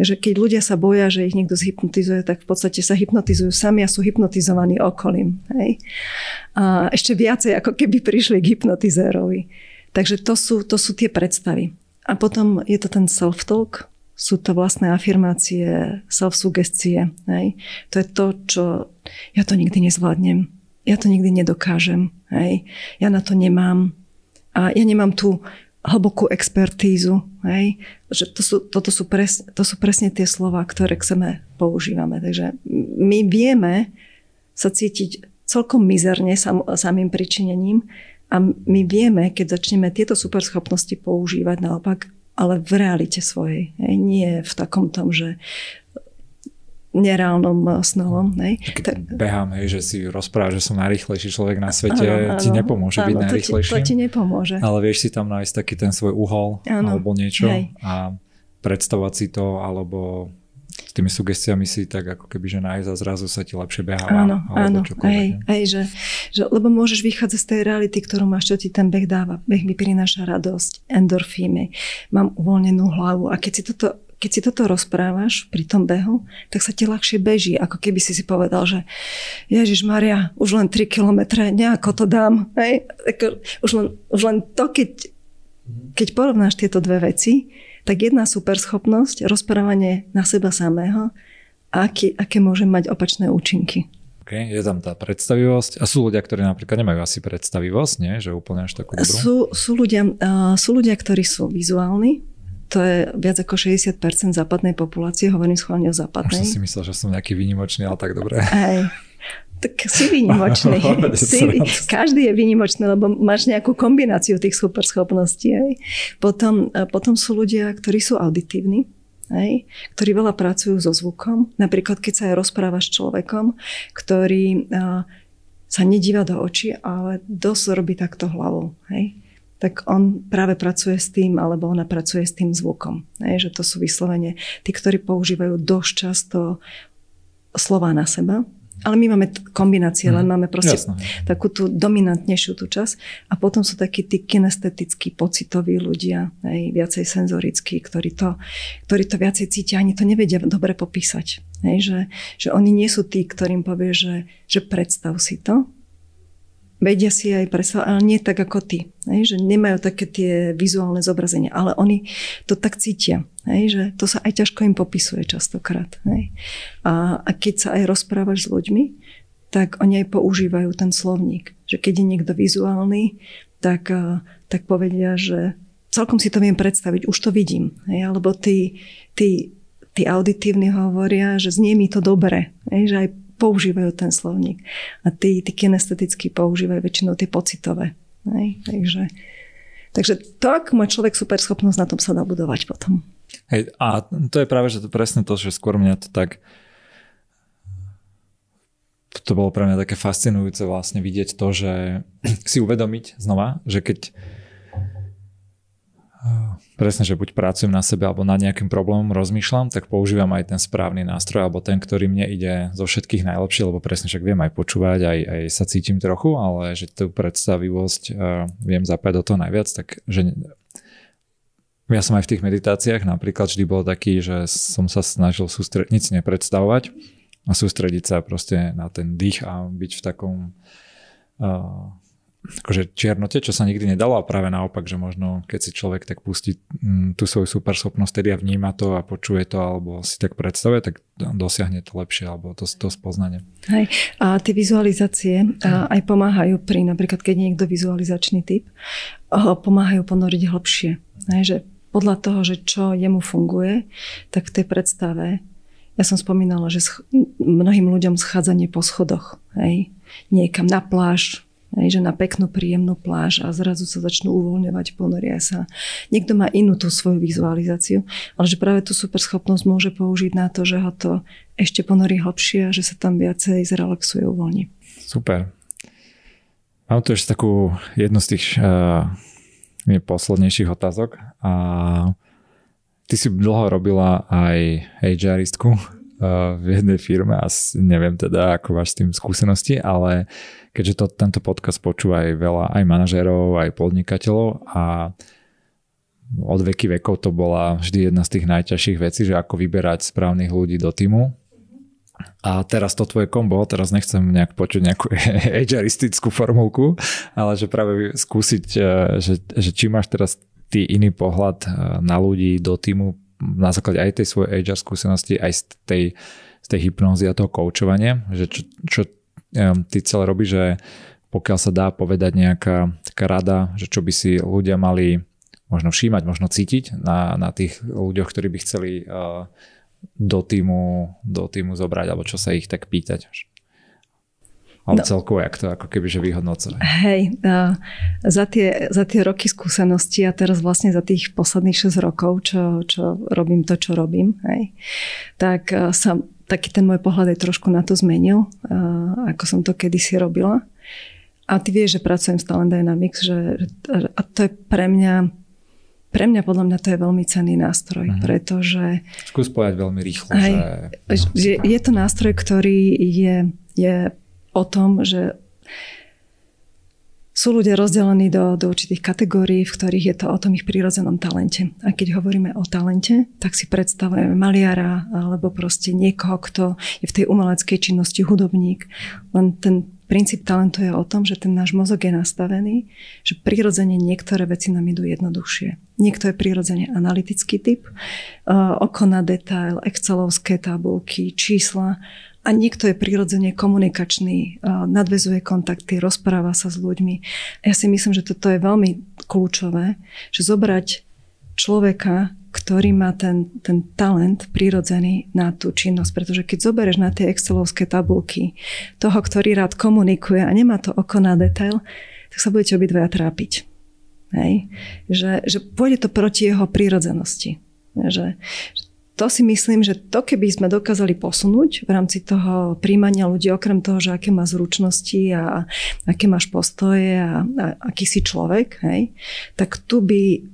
Takže keď ľudia sa boja, že ich niekto zhypnotizuje, tak v podstate sa hypnotizujú sami a sú hypnotizovaní okolím. Hej. A ešte viacej, ako keby prišli k hypnotizérovi. Takže to sú, to sú tie predstavy. A potom je to ten self-talk, sú to vlastné afirmácie, self-sugestie. Hej. To je to, čo ja to nikdy nezvládnem. Ja to nikdy nedokážem. Hej. Ja na to nemám. A ja nemám tú hlbokú expertízu. Hej. Že to, sú, toto sú pres, to sú presne tie slova, ktoré chceme používame. Takže my vieme sa cítiť celkom mizerne sam, samým pričinením a my vieme, keď začneme tieto superschopnosti používať naopak, ale v realite svojej. Hej. Nie v takom tom, že nereálnom snovom. Hej. Keď behám, hej, že si rozpráva, že som najrychlejší človek na svete, áno, ti nepomôže áno, byť najrychlejší. To ti, to ti nepomôže. Ale vieš si tam nájsť taký ten svoj uhol áno, alebo niečo hej. a predstavovať si to, alebo tými sugestiami si tak ako keby, že nájsť a zrazu sa ti lepšie beháva. Áno, áno, hej, hej, že, že, lebo môžeš vychádzať z tej reality, ktorú máš, čo ti ten beh dáva. Beh mi prináša radosť, endorfíny, mám uvoľnenú hlavu a keď si toto keď si toto rozprávaš pri tom behu, tak sa ti ľahšie beží, ako keby si si povedal, že Ježiš Maria, už len 3 kilometre, nejako to dám. Hej? Už, len, už len to, keď, keď porovnáš tieto dve veci, tak jedna super schopnosť, rozprávanie na seba samého a aký, aké môže mať opačné účinky. Okay, je tam tá predstavivosť a sú ľudia, ktorí napríklad nemajú asi predstavivosť, nie? že úplne až takú dobrú. Sú, sú, ľudia, uh, sú ľudia, ktorí sú vizuálni, to je viac ako 60% západnej populácie, hovorím schválne o západnej. Už som si myslel, že som nejaký výnimočný, ale tak dobre. Hej, <laughs> tak si výnimočný. <laughs> si, každý je výnimočný, lebo máš nejakú kombináciu tých superschopností. Hej. Potom, potom sú ľudia, ktorí sú auditívni, hej, ktorí veľa pracujú so zvukom. Napríklad, keď sa aj rozprávaš s človekom, ktorý a, sa nedíva do očí, ale dosť robí takto hlavou. Hej tak on práve pracuje s tým, alebo ona pracuje s tým zvukom. Hej, že to sú vyslovene tí, ktorí používajú dosť často slova na seba, ale my máme kombinácie, len mhm. máme proste Jasne. takú tú dominantnejšiu tú čas. A potom sú takí tí kinestetickí, pocitoví ľudia, aj viacej senzorickí, ktorí to, ktorí to viacej cítia, ani to nevedia dobre popísať. Hej, že, že oni nie sú tí, ktorým povie, že, že predstav si to, vedia si aj predstavať, ale nie tak ako ty. Hej, že nemajú také tie vizuálne zobrazenia, ale oni to tak cítia. Hej, že to sa aj ťažko im popisuje častokrát. Hej. A, a keď sa aj rozprávaš s ľuďmi, tak oni aj používajú ten slovník. Že keď je niekto vizuálny, tak, tak povedia, že celkom si to viem predstaviť, už to vidím. Hej, alebo tí, tí, tí auditívni hovoria, že znie mi to dobre. Hej, že aj používajú ten slovník. A tí, tí kinesteticky používajú väčšinou tie pocitové. Hej? Takže, takže to, ak má človek super schopnosť, na tom sa dá potom. Hej, a to je práve že to presne to, že skôr mňa to tak to bolo pre mňa také fascinujúce vlastne vidieť to, že <clears throat> si uvedomiť znova, že keď presne, že buď pracujem na sebe alebo nad nejakým problémom rozmýšľam, tak používam aj ten správny nástroj alebo ten, ktorý mne ide zo všetkých najlepšie, lebo presne však viem aj počúvať, aj, aj sa cítim trochu, ale že tú predstavivosť uh, viem zapať do toho najviac, tak že ja som aj v tých meditáciách napríklad vždy bol taký, že som sa snažil sústrediť, nic nepredstavovať a sústrediť sa proste na ten dých a byť v takom uh, akože čiernote, čo sa nikdy nedalo a práve naopak, že možno keď si človek tak pustí mm, tú svoju superschopnosť tedy a vníma to a počuje to alebo si tak predstavuje, tak dosiahne to lepšie alebo to, to spoznanie. Hej. A tie vizualizácie aj pomáhajú pri napríklad, keď niekto vizualizačný typ, pomáhajú ponoriť hlbšie. Hej, že podľa toho, že čo jemu funguje, tak v tej predstave ja som spomínala, že mnohým ľuďom schádzanie po schodoch, hej, niekam na pláž, Hej, že na peknú, príjemnú pláž a zrazu sa začnú uvoľňovať, ponoria sa. Niekto má inú tú svoju vizualizáciu, ale že práve tú superschopnosť môže použiť na to, že ho to ešte ponorí hlbšie a že sa tam viacej zrelaxuje, uvoľní. Super. Mám tu ešte takú jednu z tých uh, poslednejších otázok. A ty si dlho robila aj HRistku v jednej firme a neviem teda, ako máš s tým skúsenosti, ale keďže to, tento podcast počúva aj veľa aj manažérov, aj podnikateľov a od veky vekov to bola vždy jedna z tých najťažších vecí, že ako vyberať správnych ľudí do týmu. A teraz to tvoje kombo, teraz nechcem nejak počuť nejakú <laughs> HRistickú formulku, ale že práve skúsiť, e, že, že či máš teraz ty iný pohľad e, na ľudí do týmu na základe aj tej svojej HR skúsenosti, aj z tej, z tej hypnózy a toho koučovania, že čo, čo ty celé robíš, že pokiaľ sa dá povedať nejaká taká rada, že čo by si ľudia mali možno všímať, možno cítiť na, na tých ľuďoch, ktorí by chceli uh, do týmu, do týmu zobrať, alebo čo sa ich tak pýtať. Ale no. celkovo, jak to ako keby, že vyhodnocovať. Hej, uh, za, tie, za tie roky skúsenosti a teraz vlastne za tých posledných 6 rokov, čo, čo robím to, čo robím, hej, tak uh, sa taký ten môj pohľad aj trošku na to zmenil, ako som to kedysi robila. A ty vieš, že pracujem s Talent Dynamics, že, a to je pre mňa pre mňa podľa mňa to je veľmi cenný nástroj, uh-huh. pretože... Skús povedať veľmi rýchlo, aj, že... Je to nástroj, ktorý je, je o tom, že sú ľudia rozdelení do, do určitých kategórií, v ktorých je to o tom ich prírodzenom talente. A keď hovoríme o talente, tak si predstavujeme maliara alebo proste niekoho, kto je v tej umeleckej činnosti hudobník. Len ten princíp talentu je o tom, že ten náš mozog je nastavený, že prirodzene niektoré veci nám idú jednoduchšie. Niekto je prirodzene analytický typ, oko na detail, excelovské tabulky, čísla a niekto je prirodzene komunikačný, nadvezuje kontakty, rozpráva sa s ľuďmi. Ja si myslím, že toto je veľmi kľúčové, že zobrať človeka, ktorý má ten, ten talent prirodzený na tú činnosť. Pretože keď zoberieš na tie excelovské tabulky toho, ktorý rád komunikuje a nemá to oko na detail, tak sa budete obidvaja trápiť. Hej? Že, že pôjde to proti jeho prírodzenosti. Že to si myslím, že to keby sme dokázali posunúť v rámci toho príjmania ľudí, okrem toho, že aké má zručnosti a aké máš postoje a, a aký si človek, hej, tak tu by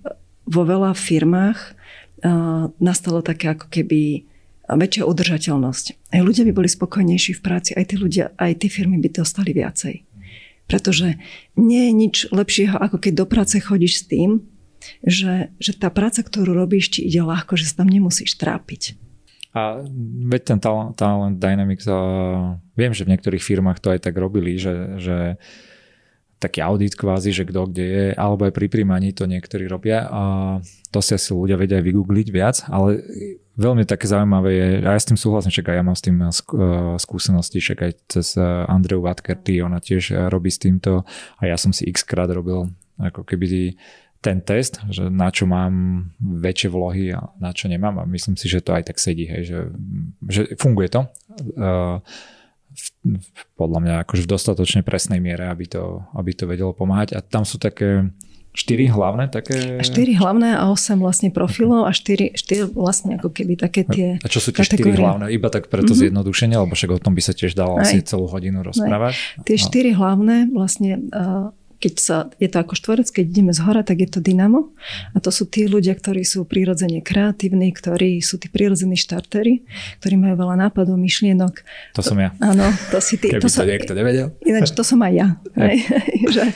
vo veľa firmách uh, nastalo také ako keby väčšia udržateľnosť. Aj ľudia by boli spokojnejší v práci, aj tí ľudia, aj tie firmy by dostali viacej. Pretože nie je nič lepšieho, ako keď do práce chodíš s tým, že, že tá práca, ktorú robíš, ti ide ľahko, že sa tam nemusíš trápiť. A veď ten talent, talent Dynamics, uh, viem, že v niektorých firmách to aj tak robili, že, že taký audit kvázi, že kto kde je, alebo aj pri príjmaní to niektorí robia a to si asi ľudia vedia aj vygoogliť viac, ale veľmi také zaujímavé je, a ja s tým súhlasím, však aj ja mám s tým uh, skúsenosti, však aj cez uh, Andreu Vatkerty, ona tiež robí s týmto a ja som si x krát robil ako keby ten test, že na čo mám väčšie vlohy a na čo nemám a myslím si, že to aj tak sedí, hej, že, že funguje to uh, v, podľa mňa akože v dostatočne presnej miere, aby to, aby to vedelo pomáhať a tam sú také štyri hlavné také? Štyri hlavné a osem vlastne profilov a štyri, štyri vlastne ako keby také tie A čo sú tie štyri hlavné? Iba tak preto mm-hmm. zjednodušenie, lebo však o tom by sa tiež dalo Aj. asi celú hodinu rozprávať. Aj. Tie štyri hlavné vlastne uh, keď sa, je to ako štvorec, keď ideme z hora, tak je to dynamo. A to sú tí ľudia, ktorí sú prirodzene kreatívni, ktorí sú tí prirodzení štartery, ktorí majú veľa nápadov, myšlienok. To som ja. Áno, to si ty. Keby to, to som, niekto nevedel. Ináč to som aj ja. <laughs> Že,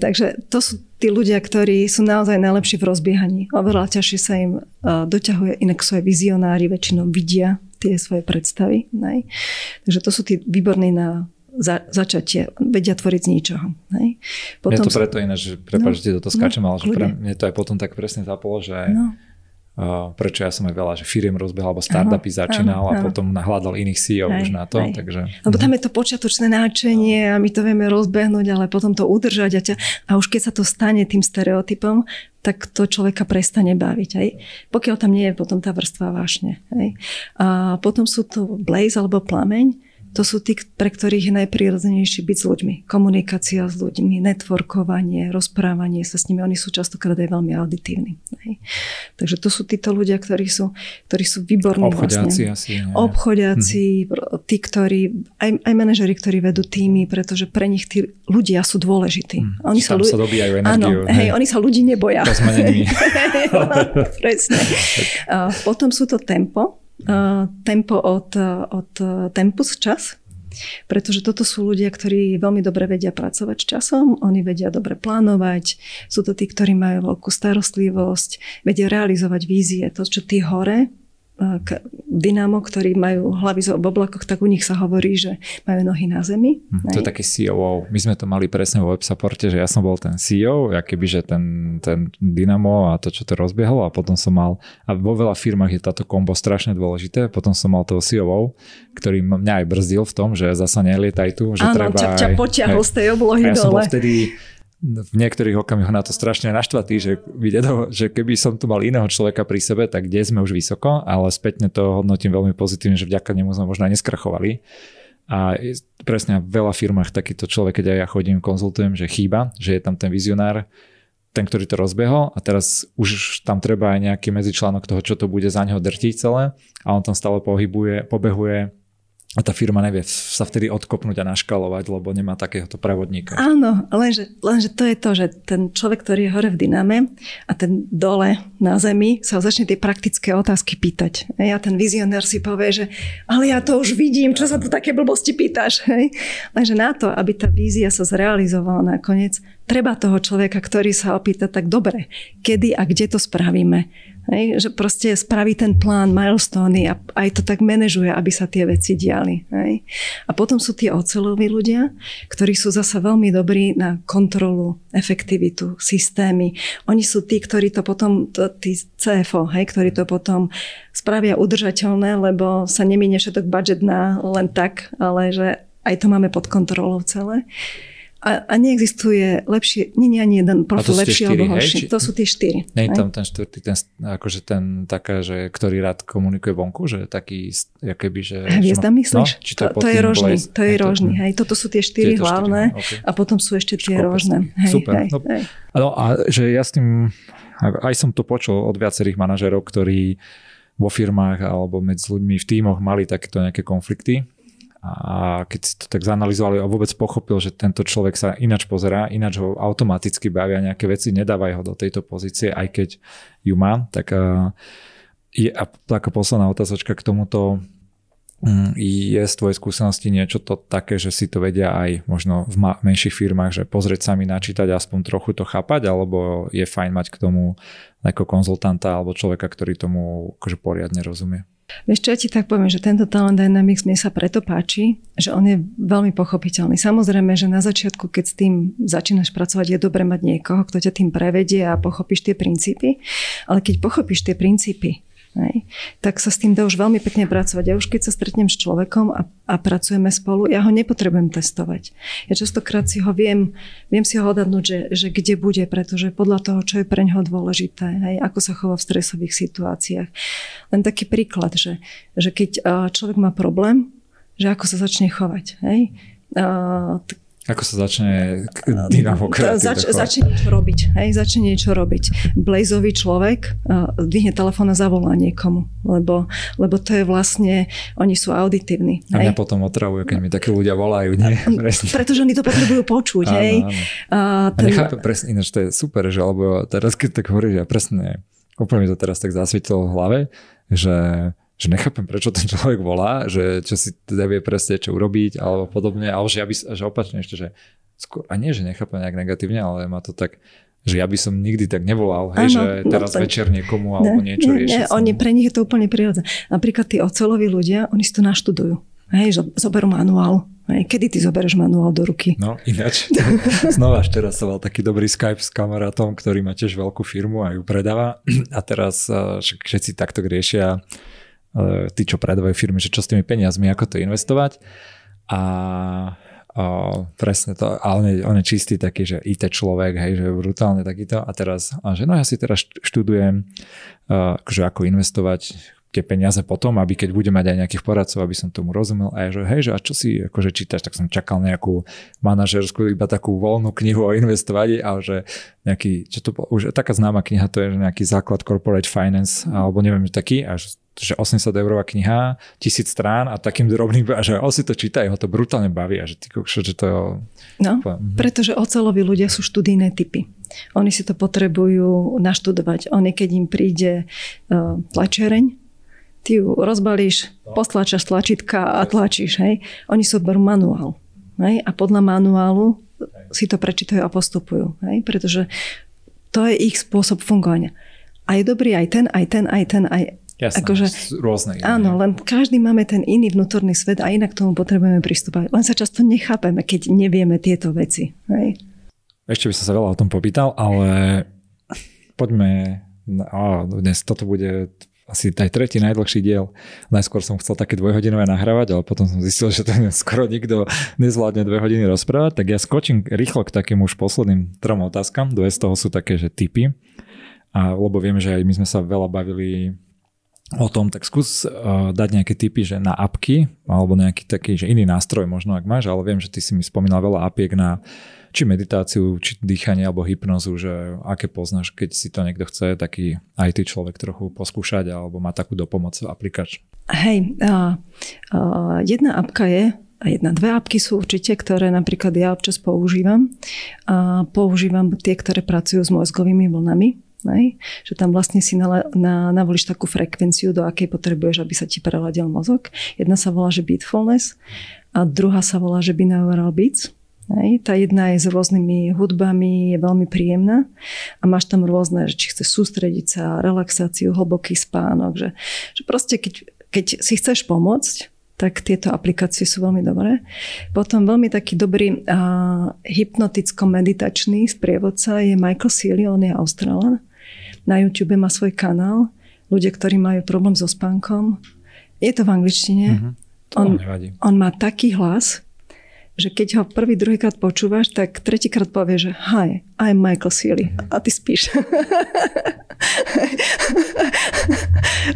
takže to sú tí ľudia, ktorí sú naozaj najlepší v rozbiehaní. Oveľa ťažšie sa im uh, doťahuje, inak sú aj vizionári, väčšinou vidia tie svoje predstavy. Nej. Takže to sú tí výborní na za, začatie, vedia tvoriť z ničoho. Hej. Potom, mne to preto iné, že prepáč, no, do toho skáčem, no, ale že pre mne to aj potom tak presne zapolo, že no. uh, prečo ja som aj veľa, že firiem rozbehal, alebo startupy ano, začínal ano, a potom nahľadal iných CEO hej, už na to. Hej. Takže, Lebo tam je to počiatočné náčenie a my to vieme rozbehnúť, ale potom to udržať a, ťa, a už keď sa to stane tým stereotypom, tak to človeka prestane baviť. Hej. Pokiaľ tam nie je potom tá vrstva vášne. Hej. A potom sú to blaze alebo plameň, to sú tí, pre ktorých je najprirodzenejšie byť s ľuďmi. Komunikácia s ľuďmi, networkovanie, rozprávanie sa s nimi. Oni sú častokrát aj veľmi auditívni. Hej. Takže to sú títo ľudia, ktorí sú, ktorí sú výborní. Obchodiaci vlastne. asi. Ne? Obchodiaci, hm. tí, ktorí, aj, aj manažeri, ktorí vedú týmy, pretože pre nich tí ľudia sú dôležití. Hm. Oni sa, ľu... sa dobíjajú energiu. Áno, hej, oni sa ľudí neboja. To sme <laughs> Presne. <laughs> Potom sú to tempo, tempo od, od Tempus čas, pretože toto sú ľudia, ktorí veľmi dobre vedia pracovať s časom, oni vedia dobre plánovať, sú to tí, ktorí majú veľkú starostlivosť, vedia realizovať vízie, to, čo tí hore dynamo, ktorí majú hlavy v oblakoch, tak u nich sa hovorí, že majú nohy na zemi. Hm, to je taký CEO. My sme to mali presne vo web supporte, že ja som bol ten CEO, keby, že ten, ten dynamo a to, čo to rozbiehalo a potom som mal, a vo veľa firmách je táto kombo strašne dôležité, potom som mal toho CEO, ktorý mňa aj brzdil v tom, že zasa nelietaj tu, že Áno, treba ťa, ťa potiahol z tej oblohy ja dole. Som bol vtedy v niektorých okamihoch na to strašne naštvatý, že, vidieť, že keby som tu mal iného človeka pri sebe, tak kde sme už vysoko, ale spätne to hodnotím veľmi pozitívne, že vďaka nemu sme možno aj neskrachovali. A presne v veľa firmách takýto človek, keď aj ja chodím, konzultujem, že chýba, že je tam ten vizionár, ten, ktorý to rozbehol a teraz už tam treba aj nejaký medzičlánok toho, čo to bude za neho drtiť celé a on tam stále pohybuje, pobehuje a tá firma nevie sa vtedy odkopnúť a naškalovať, lebo nemá takéhoto prevodníka. Áno, lenže, lenže to je to, že ten človek, ktorý je hore v dyname a ten dole na zemi sa ho začne tie praktické otázky pýtať. A ten vizionér si povie, že ale ja to už vidím, čo sa tu také blbosti pýtaš. Hej? Lenže na to, aby tá vízia sa zrealizovala nakoniec, treba toho človeka, ktorý sa opýta tak dobre, kedy a kde to spravíme Hej, že proste spraví ten plán, milestone a aj to tak manažuje, aby sa tie veci diali. Hej. A potom sú tie oceloví ľudia, ktorí sú zasa veľmi dobrí na kontrolu, efektivitu, systémy. Oni sú tí, ktorí to potom, to, tí CFO, hej, ktorí to potom spravia udržateľné, lebo sa neminie všetok budget na len tak, ale že aj to máme pod kontrolou celé. A, a neexistuje lepšie, nie je ani jeden profil lepší alebo horší. To sú tie štyri. Nie je tam ten štvrtý, ten, akože ten taká, že ktorý rád komunikuje vonku, že taký, keby, že... Hviezda myslíš? No, či to, to, je rožný, to je rožný, hej. Toto sú tie štyri hlavné okay. a potom sú ešte tie rožné. Hej, Super. Hej, no, hej. no a že ja s tým, aj som to počul od viacerých manažerov, ktorí vo firmách alebo medzi ľuďmi v tímoch mali takéto nejaké konflikty a keď si to tak zanalizovali a vôbec pochopil, že tento človek sa inač pozerá, ináč ho automaticky bavia nejaké veci, nedávaj ho do tejto pozície, aj keď ju má, tak je a taká posledná otázočka k tomuto mm, je z tvojej skúsenosti niečo to také, že si to vedia aj možno v ma- menších firmách, že pozrieť sa mi načítať, aspoň trochu to chápať, alebo je fajn mať k tomu ako konzultanta alebo človeka, ktorý tomu akože poriadne rozumie? Vieš čo, ja ti tak poviem, že tento Talent Dynamics mne sa preto páči, že on je veľmi pochopiteľný. Samozrejme, že na začiatku, keď s tým začínaš pracovať, je dobre mať niekoho, kto ťa tým prevedie a pochopíš tie princípy. Ale keď pochopíš tie princípy, Hej. Tak sa s tým dá už veľmi pekne pracovať. Ja už keď sa stretnem s človekom a, a pracujeme spolu, ja ho nepotrebujem testovať. Ja častokrát si ho viem, viem si ho odhadnúť, že, že kde bude, pretože podľa toho, čo je pre ňoho dôležité, hej, ako sa chová v stresových situáciách. Len taký príklad, že, že keď človek má problém, že ako sa začne chovať. Hej. Ako sa začne dynamo Zač, začne niečo robiť. Hej, začne niečo robiť. Blazový človek uh, dvihne telefón a zavolá niekomu, lebo, lebo to je vlastne, oni sú auditívni. A mňa potom otravujú, keď mi takí ľudia volajú. Nie? Pretože oni to potrebujú počuť. áno, hej. Áno. Uh, ten... A nechápem presne, ináč to je super, že alebo teraz keď tak hovoríš, ja presne, úplne mi to teraz tak zasvietilo v hlave, že že nechápem, prečo ten človek volá, že čo si teda vie presne, čo urobiť, alebo podobne, ale že ja by, že opačne ešte, že skôr, a nie, že nechápem nejak negatívne, ale má to tak, že ja by som nikdy tak nevolal, hej, ano, že no teraz no, večer niekomu alebo ne, niečo nie, riešiť. Nie, oni, pre nich je to úplne prirodzené. Napríklad tí oceloví ľudia, oni si to naštudujú. Hej, zoberú manuál. Hej, kedy ty zoberieš manuál do ruky? No, ináč. <laughs> Znova teraz sa mal taký dobrý Skype s kamarátom, ktorý má tiež veľkú firmu a ju predáva. <clears throat> A teraz všetci takto riešia tí, čo predávajú firmy, že čo s tými peniazmi, ako to investovať. A a presne to, ale on je, on je čistý taký, že IT človek, hej, že brutálne takýto a teraz, a že no ja si teraz študujem, uh, že ako investovať tie peniaze potom, aby keď bude mať aj nejakých poradcov, aby som tomu rozumel. A ja, že hej, že a čo si akože čítaš, tak som čakal nejakú manažerskú, iba takú voľnú knihu o investovaní, ale že nejaký, čo to už taká známa kniha, to je nejaký základ corporate finance, alebo neviem, taký, až že 80 eurová kniha, tisíc strán a takým drobným, a že on si to číta, ho to brutálne baví a že, ty, že to je... No, mhm. pretože oceloví ľudia sú študijné typy. Oni si to potrebujú naštudovať. Oni, keď im príde uh, tlačereň, ty ju rozbalíš, postlačaš tlačítka a tlačíš, hej. Oni sú berú manuál, hej. A podľa manuálu si to prečítajú a postupujú, hej. Pretože to je ich spôsob fungovania. A je dobrý aj ten, aj ten, aj ten, aj, Jasné, akože, rôzne. Áno, len každý máme ten iný vnútorný svet a inak k tomu potrebujeme pristúpať. Len sa často nechápeme, keď nevieme tieto veci. Hej? Ešte by som sa veľa o tom popýtal, ale poďme, oh, dnes toto bude asi aj tretí najdlhší diel. Najskôr som chcel také dvojhodinové nahrávať, ale potom som zistil, že to <laughs> skoro nikto nezvládne dve hodiny rozprávať, tak ja skočím rýchlo k takým už posledným trom otázkam. Dve z toho sú také, že typy. A, lebo viem, že aj my sme sa veľa bavili o tom, tak skús uh, dať nejaké typy, že na apky, alebo nejaký taký, že iný nástroj možno, ak máš, ale viem, že ty si mi spomínal veľa apiek na či meditáciu, či dýchanie alebo hypnozu, že aké poznáš, keď si to niekto chce, taký IT človek trochu poskúšať alebo má takú dopomoc aplikač. Hej, uh, uh, jedna apka je, a jedna, dve apky sú určite, ktoré napríklad ja občas používam. A používam tie, ktoré pracujú s mozgovými vlnami. Nej? Že tam vlastne si na, na, navolíš takú frekvenciu, do akej potrebuješ, aby sa ti preladil mozog. Jedna sa volá, že Beatfulness a druhá sa volá, že Binaural Beats. Hej. Tá jedna je s rôznymi hudbami, je veľmi príjemná a máš tam rôzne, že či chceš sústrediť sa, relaxáciu, hlboký spánok, že, že proste keď, keď si chceš pomôcť, tak tieto aplikácie sú veľmi dobré. Potom veľmi taký dobrý uh, hypnoticko-meditačný sprievodca je Michael Sealy, on je Australan. Na YouTube má svoj kanál. Ľudia, ktorí majú problém so spánkom. Je to v angličtine. Mm-hmm. On, on má taký hlas, že keď ho prvý, druhýkrát počúvaš, tak tretíkrát povie, že hi, I'm Michael Sealy a ty spíš. <laughs>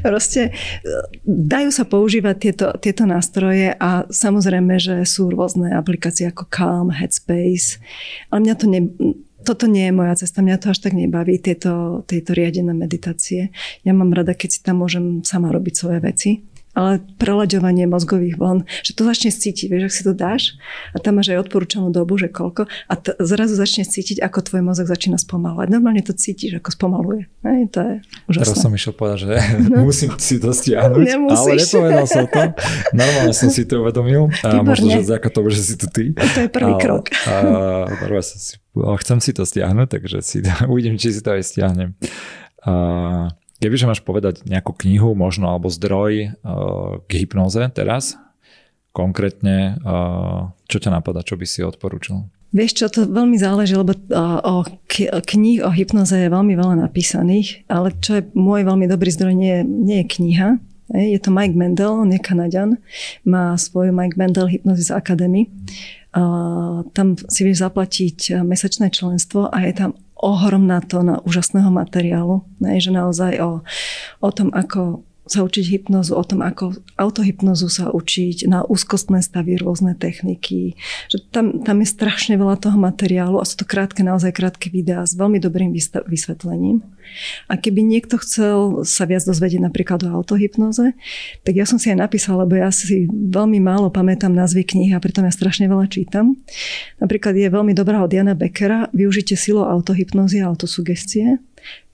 Proste dajú sa používať tieto, tieto nástroje a samozrejme, že sú rôzne aplikácie ako Calm, Headspace, ale mňa to ne, toto nie je moja cesta, mňa to až tak nebaví, tieto, tieto riadené meditácie. Ja mám rada, keď si tam môžem sama robiť svoje veci ale prelaďovanie mozgových vln, že to začne cítiť, vieš, ak si to dáš a tam máš aj odporúčanú dobu, že koľko a t- zrazu začne cítiť, ako tvoj mozog začína spomalovať. Normálne to cítiš, ako spomaluje. Hej, to je úžasné. Teraz som išiel povedať, že no. musím si to stiahnuť, Nemusíš. ale nepovedal som to. Normálne som si to uvedomil a Výborné. možno, že vďaka tomu, že si tu ty. A to je prvý ale, krok. A, som si, chcem si to stiahnuť, takže si, <laughs> uvidím, či si to aj stiahnem. A, Kebyže máš povedať nejakú knihu, možno alebo zdroj uh, k hypnoze teraz, konkrétne, uh, čo ťa napadá, čo by si odporúčal? Vieš čo, to veľmi záleží, lebo uh, o kníh o hypnoze je veľmi veľa napísaných, ale čo je môj veľmi dobrý zdroj, nie, nie je kniha, je to Mike Mendel, on je Kanaďan, má svoju Mike Mendel Hypnosis Academy. tam si vieš zaplatiť mesačné členstvo a je tam ohromná tóna úžasného materiálu. Ne, že naozaj o, o tom, ako sa učiť hypnozu, o tom, ako autohypnozu sa učiť, na úzkostné stavy, rôzne techniky. Že tam, tam je strašne veľa toho materiálu a sú to krátke, naozaj krátke videá s veľmi dobrým vysvetlením. A keby niekto chcel sa viac dozvedieť napríklad o autohypnoze, tak ja som si aj napísala, lebo ja si veľmi málo pamätám názvy kníh a pritom ja strašne veľa čítam. Napríklad je veľmi dobrá od Jana Beckera Využite silou autohypnozy a autosugestie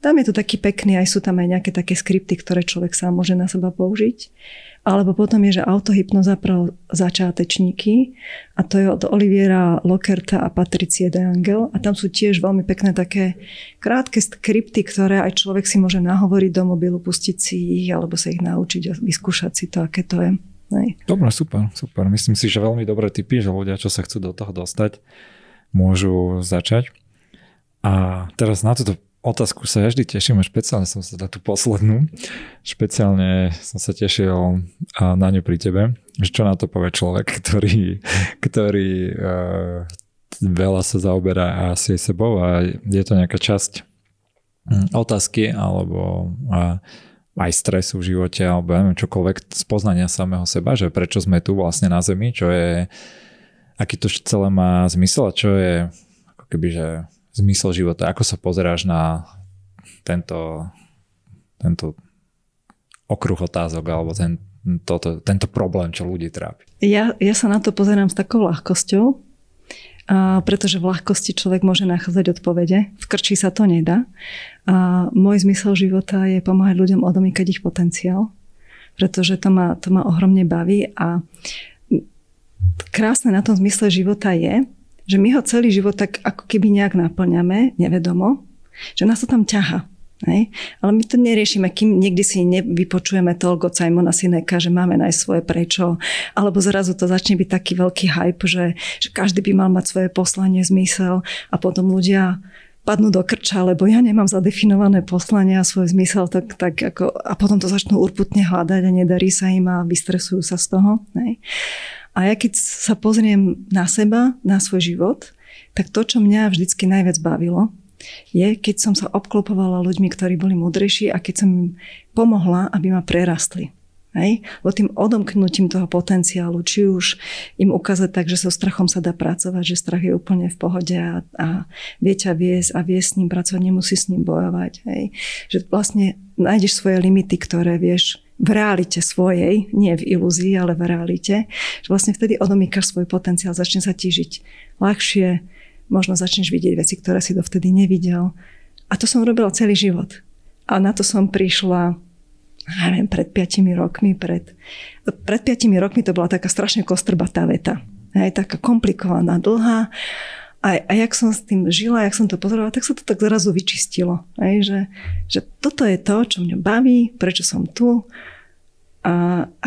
tam je to taký pekný, aj sú tam aj nejaké také skripty, ktoré človek sám môže na seba použiť. Alebo potom je, že autohypnoza pro začátečníky a to je od Oliviera Lockerta a Patricie de Angel a tam sú tiež veľmi pekné také krátke skripty, ktoré aj človek si môže nahovoriť do mobilu, pustiť si ich alebo sa ich naučiť a vyskúšať si to, aké to je. Nej. Dobre, super, super. Myslím si, že veľmi dobré typy, že ľudia, čo sa chcú do toho dostať, môžu začať. A teraz na toto otázku sa vždy teším, a špeciálne som sa na tú poslednú, špeciálne som sa tešil na ňu pri tebe, že čo na to povie človek, ktorý, ktorý uh, veľa sa zaoberá asi aj sebou a je to nejaká časť hm, otázky alebo uh, aj stresu v živote alebo neviem čokoľvek z poznania samého seba, že prečo sme tu vlastne na Zemi, čo je, aký to celé má zmysel a čo je ako keby, že zmysel života? Ako sa pozeráš na tento, tento okruh otázok alebo ten, toto, tento problém, čo ľudí trápi? Ja, ja sa na to pozerám s takou ľahkosťou, a pretože v ľahkosti človek môže nachádzať odpovede. V krči sa to nedá. A môj zmysel života je pomáhať ľuďom odomýkať ich potenciál, pretože to ma, to ma ohromne baví a krásne na tom zmysle života je, že my ho celý život tak ako keby nejak naplňame, nevedomo, že nás to tam ťaha. Hej? Ale my to neriešime, kým niekdy si nevypočujeme toľko Simona Sineka, že máme nájsť svoje prečo, alebo zrazu to začne byť taký veľký hype, že, že každý by mal mať svoje poslanie, zmysel a potom ľudia padnú do krča, lebo ja nemám zadefinované poslanie a svoj zmysel, tak, tak ako, a potom to začnú urputne hľadať a nedarí sa im a vystresujú sa z toho. Hej? A ja keď sa pozriem na seba, na svoj život, tak to, čo mňa vždycky najviac bavilo, je, keď som sa obklopovala ľuďmi, ktorí boli múdrejší a keď som im pomohla, aby ma prerastli. Hej? Lebo tým odomknutím toho potenciálu, či už im ukázať tak, že so strachom sa dá pracovať, že strach je úplne v pohode a, a vie ťa viesť a vie s ním pracovať, nemusí s ním bojovať. Hej? Že vlastne nájdeš svoje limity, ktoré vieš v realite svojej, nie v ilúzii, ale v realite, že vlastne vtedy odomýkaš svoj potenciál, začne sa ti žiť ľahšie, možno začneš vidieť veci, ktoré si dovtedy nevidel. A to som robila celý život. A na to som prišla neviem, pred 5 rokmi, pred, pred 5 rokmi to bola taká strašne kostrbatá veta. Hej, taká komplikovaná, dlhá. A, a jak som s tým žila, jak som to pozorovala, tak sa to tak zrazu vyčistilo. Hej, že, že toto je to, čo mňa baví, prečo som tu. A, a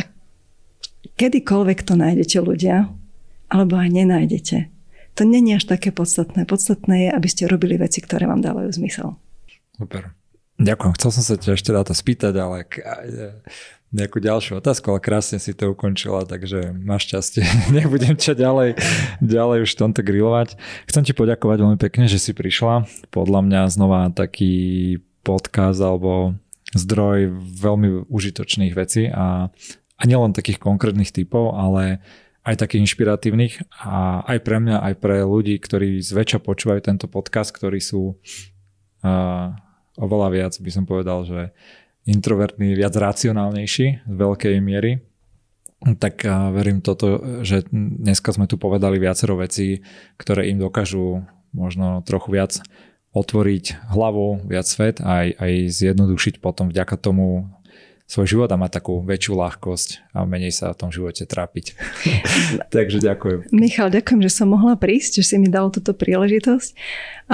kedykoľvek to nájdete ľudia, alebo aj nenájdete, to není až také podstatné. Podstatné je, aby ste robili veci, ktoré vám dávajú zmysel. Super. Ďakujem. Chcel som sa ťa ešte na to spýtať, ale nejakú ďalšiu otázku, ale krásne si to ukončila, takže máš šťastie. <laughs> Nebudem ťa ďalej, ďalej už tomto grilovať. Chcem ti poďakovať veľmi pekne, že si prišla. Podľa mňa znova taký podcast alebo zdroj veľmi užitočných vecí a, a nielen takých konkrétnych typov, ale aj takých inšpiratívnych a aj pre mňa, aj pre ľudí, ktorí zväčša počúvajú tento podcast, ktorí sú uh, oveľa viac by som povedal, že introvertný, viac racionálnejší z veľkej miery. Tak verím toto, že dneska sme tu povedali viacero vecí, ktoré im dokážu možno trochu viac otvoriť hlavu, viac svet a aj, aj zjednodušiť potom vďaka tomu svoj život a mať takú väčšiu ľahkosť a menej sa v tom živote trápiť. <laughs> Takže ďakujem. Michal, ďakujem, že som mohla prísť, že si mi dal túto príležitosť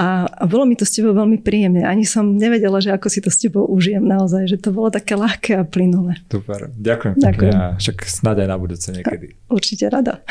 a, a bolo mi to s tebou veľmi príjemné. Ani som nevedela, že ako si to s tebou užijem naozaj, že to bolo také ľahké a plynulé. Super, ďakujem. ďakujem. A však snáď aj na budúce niekedy. Určite rada.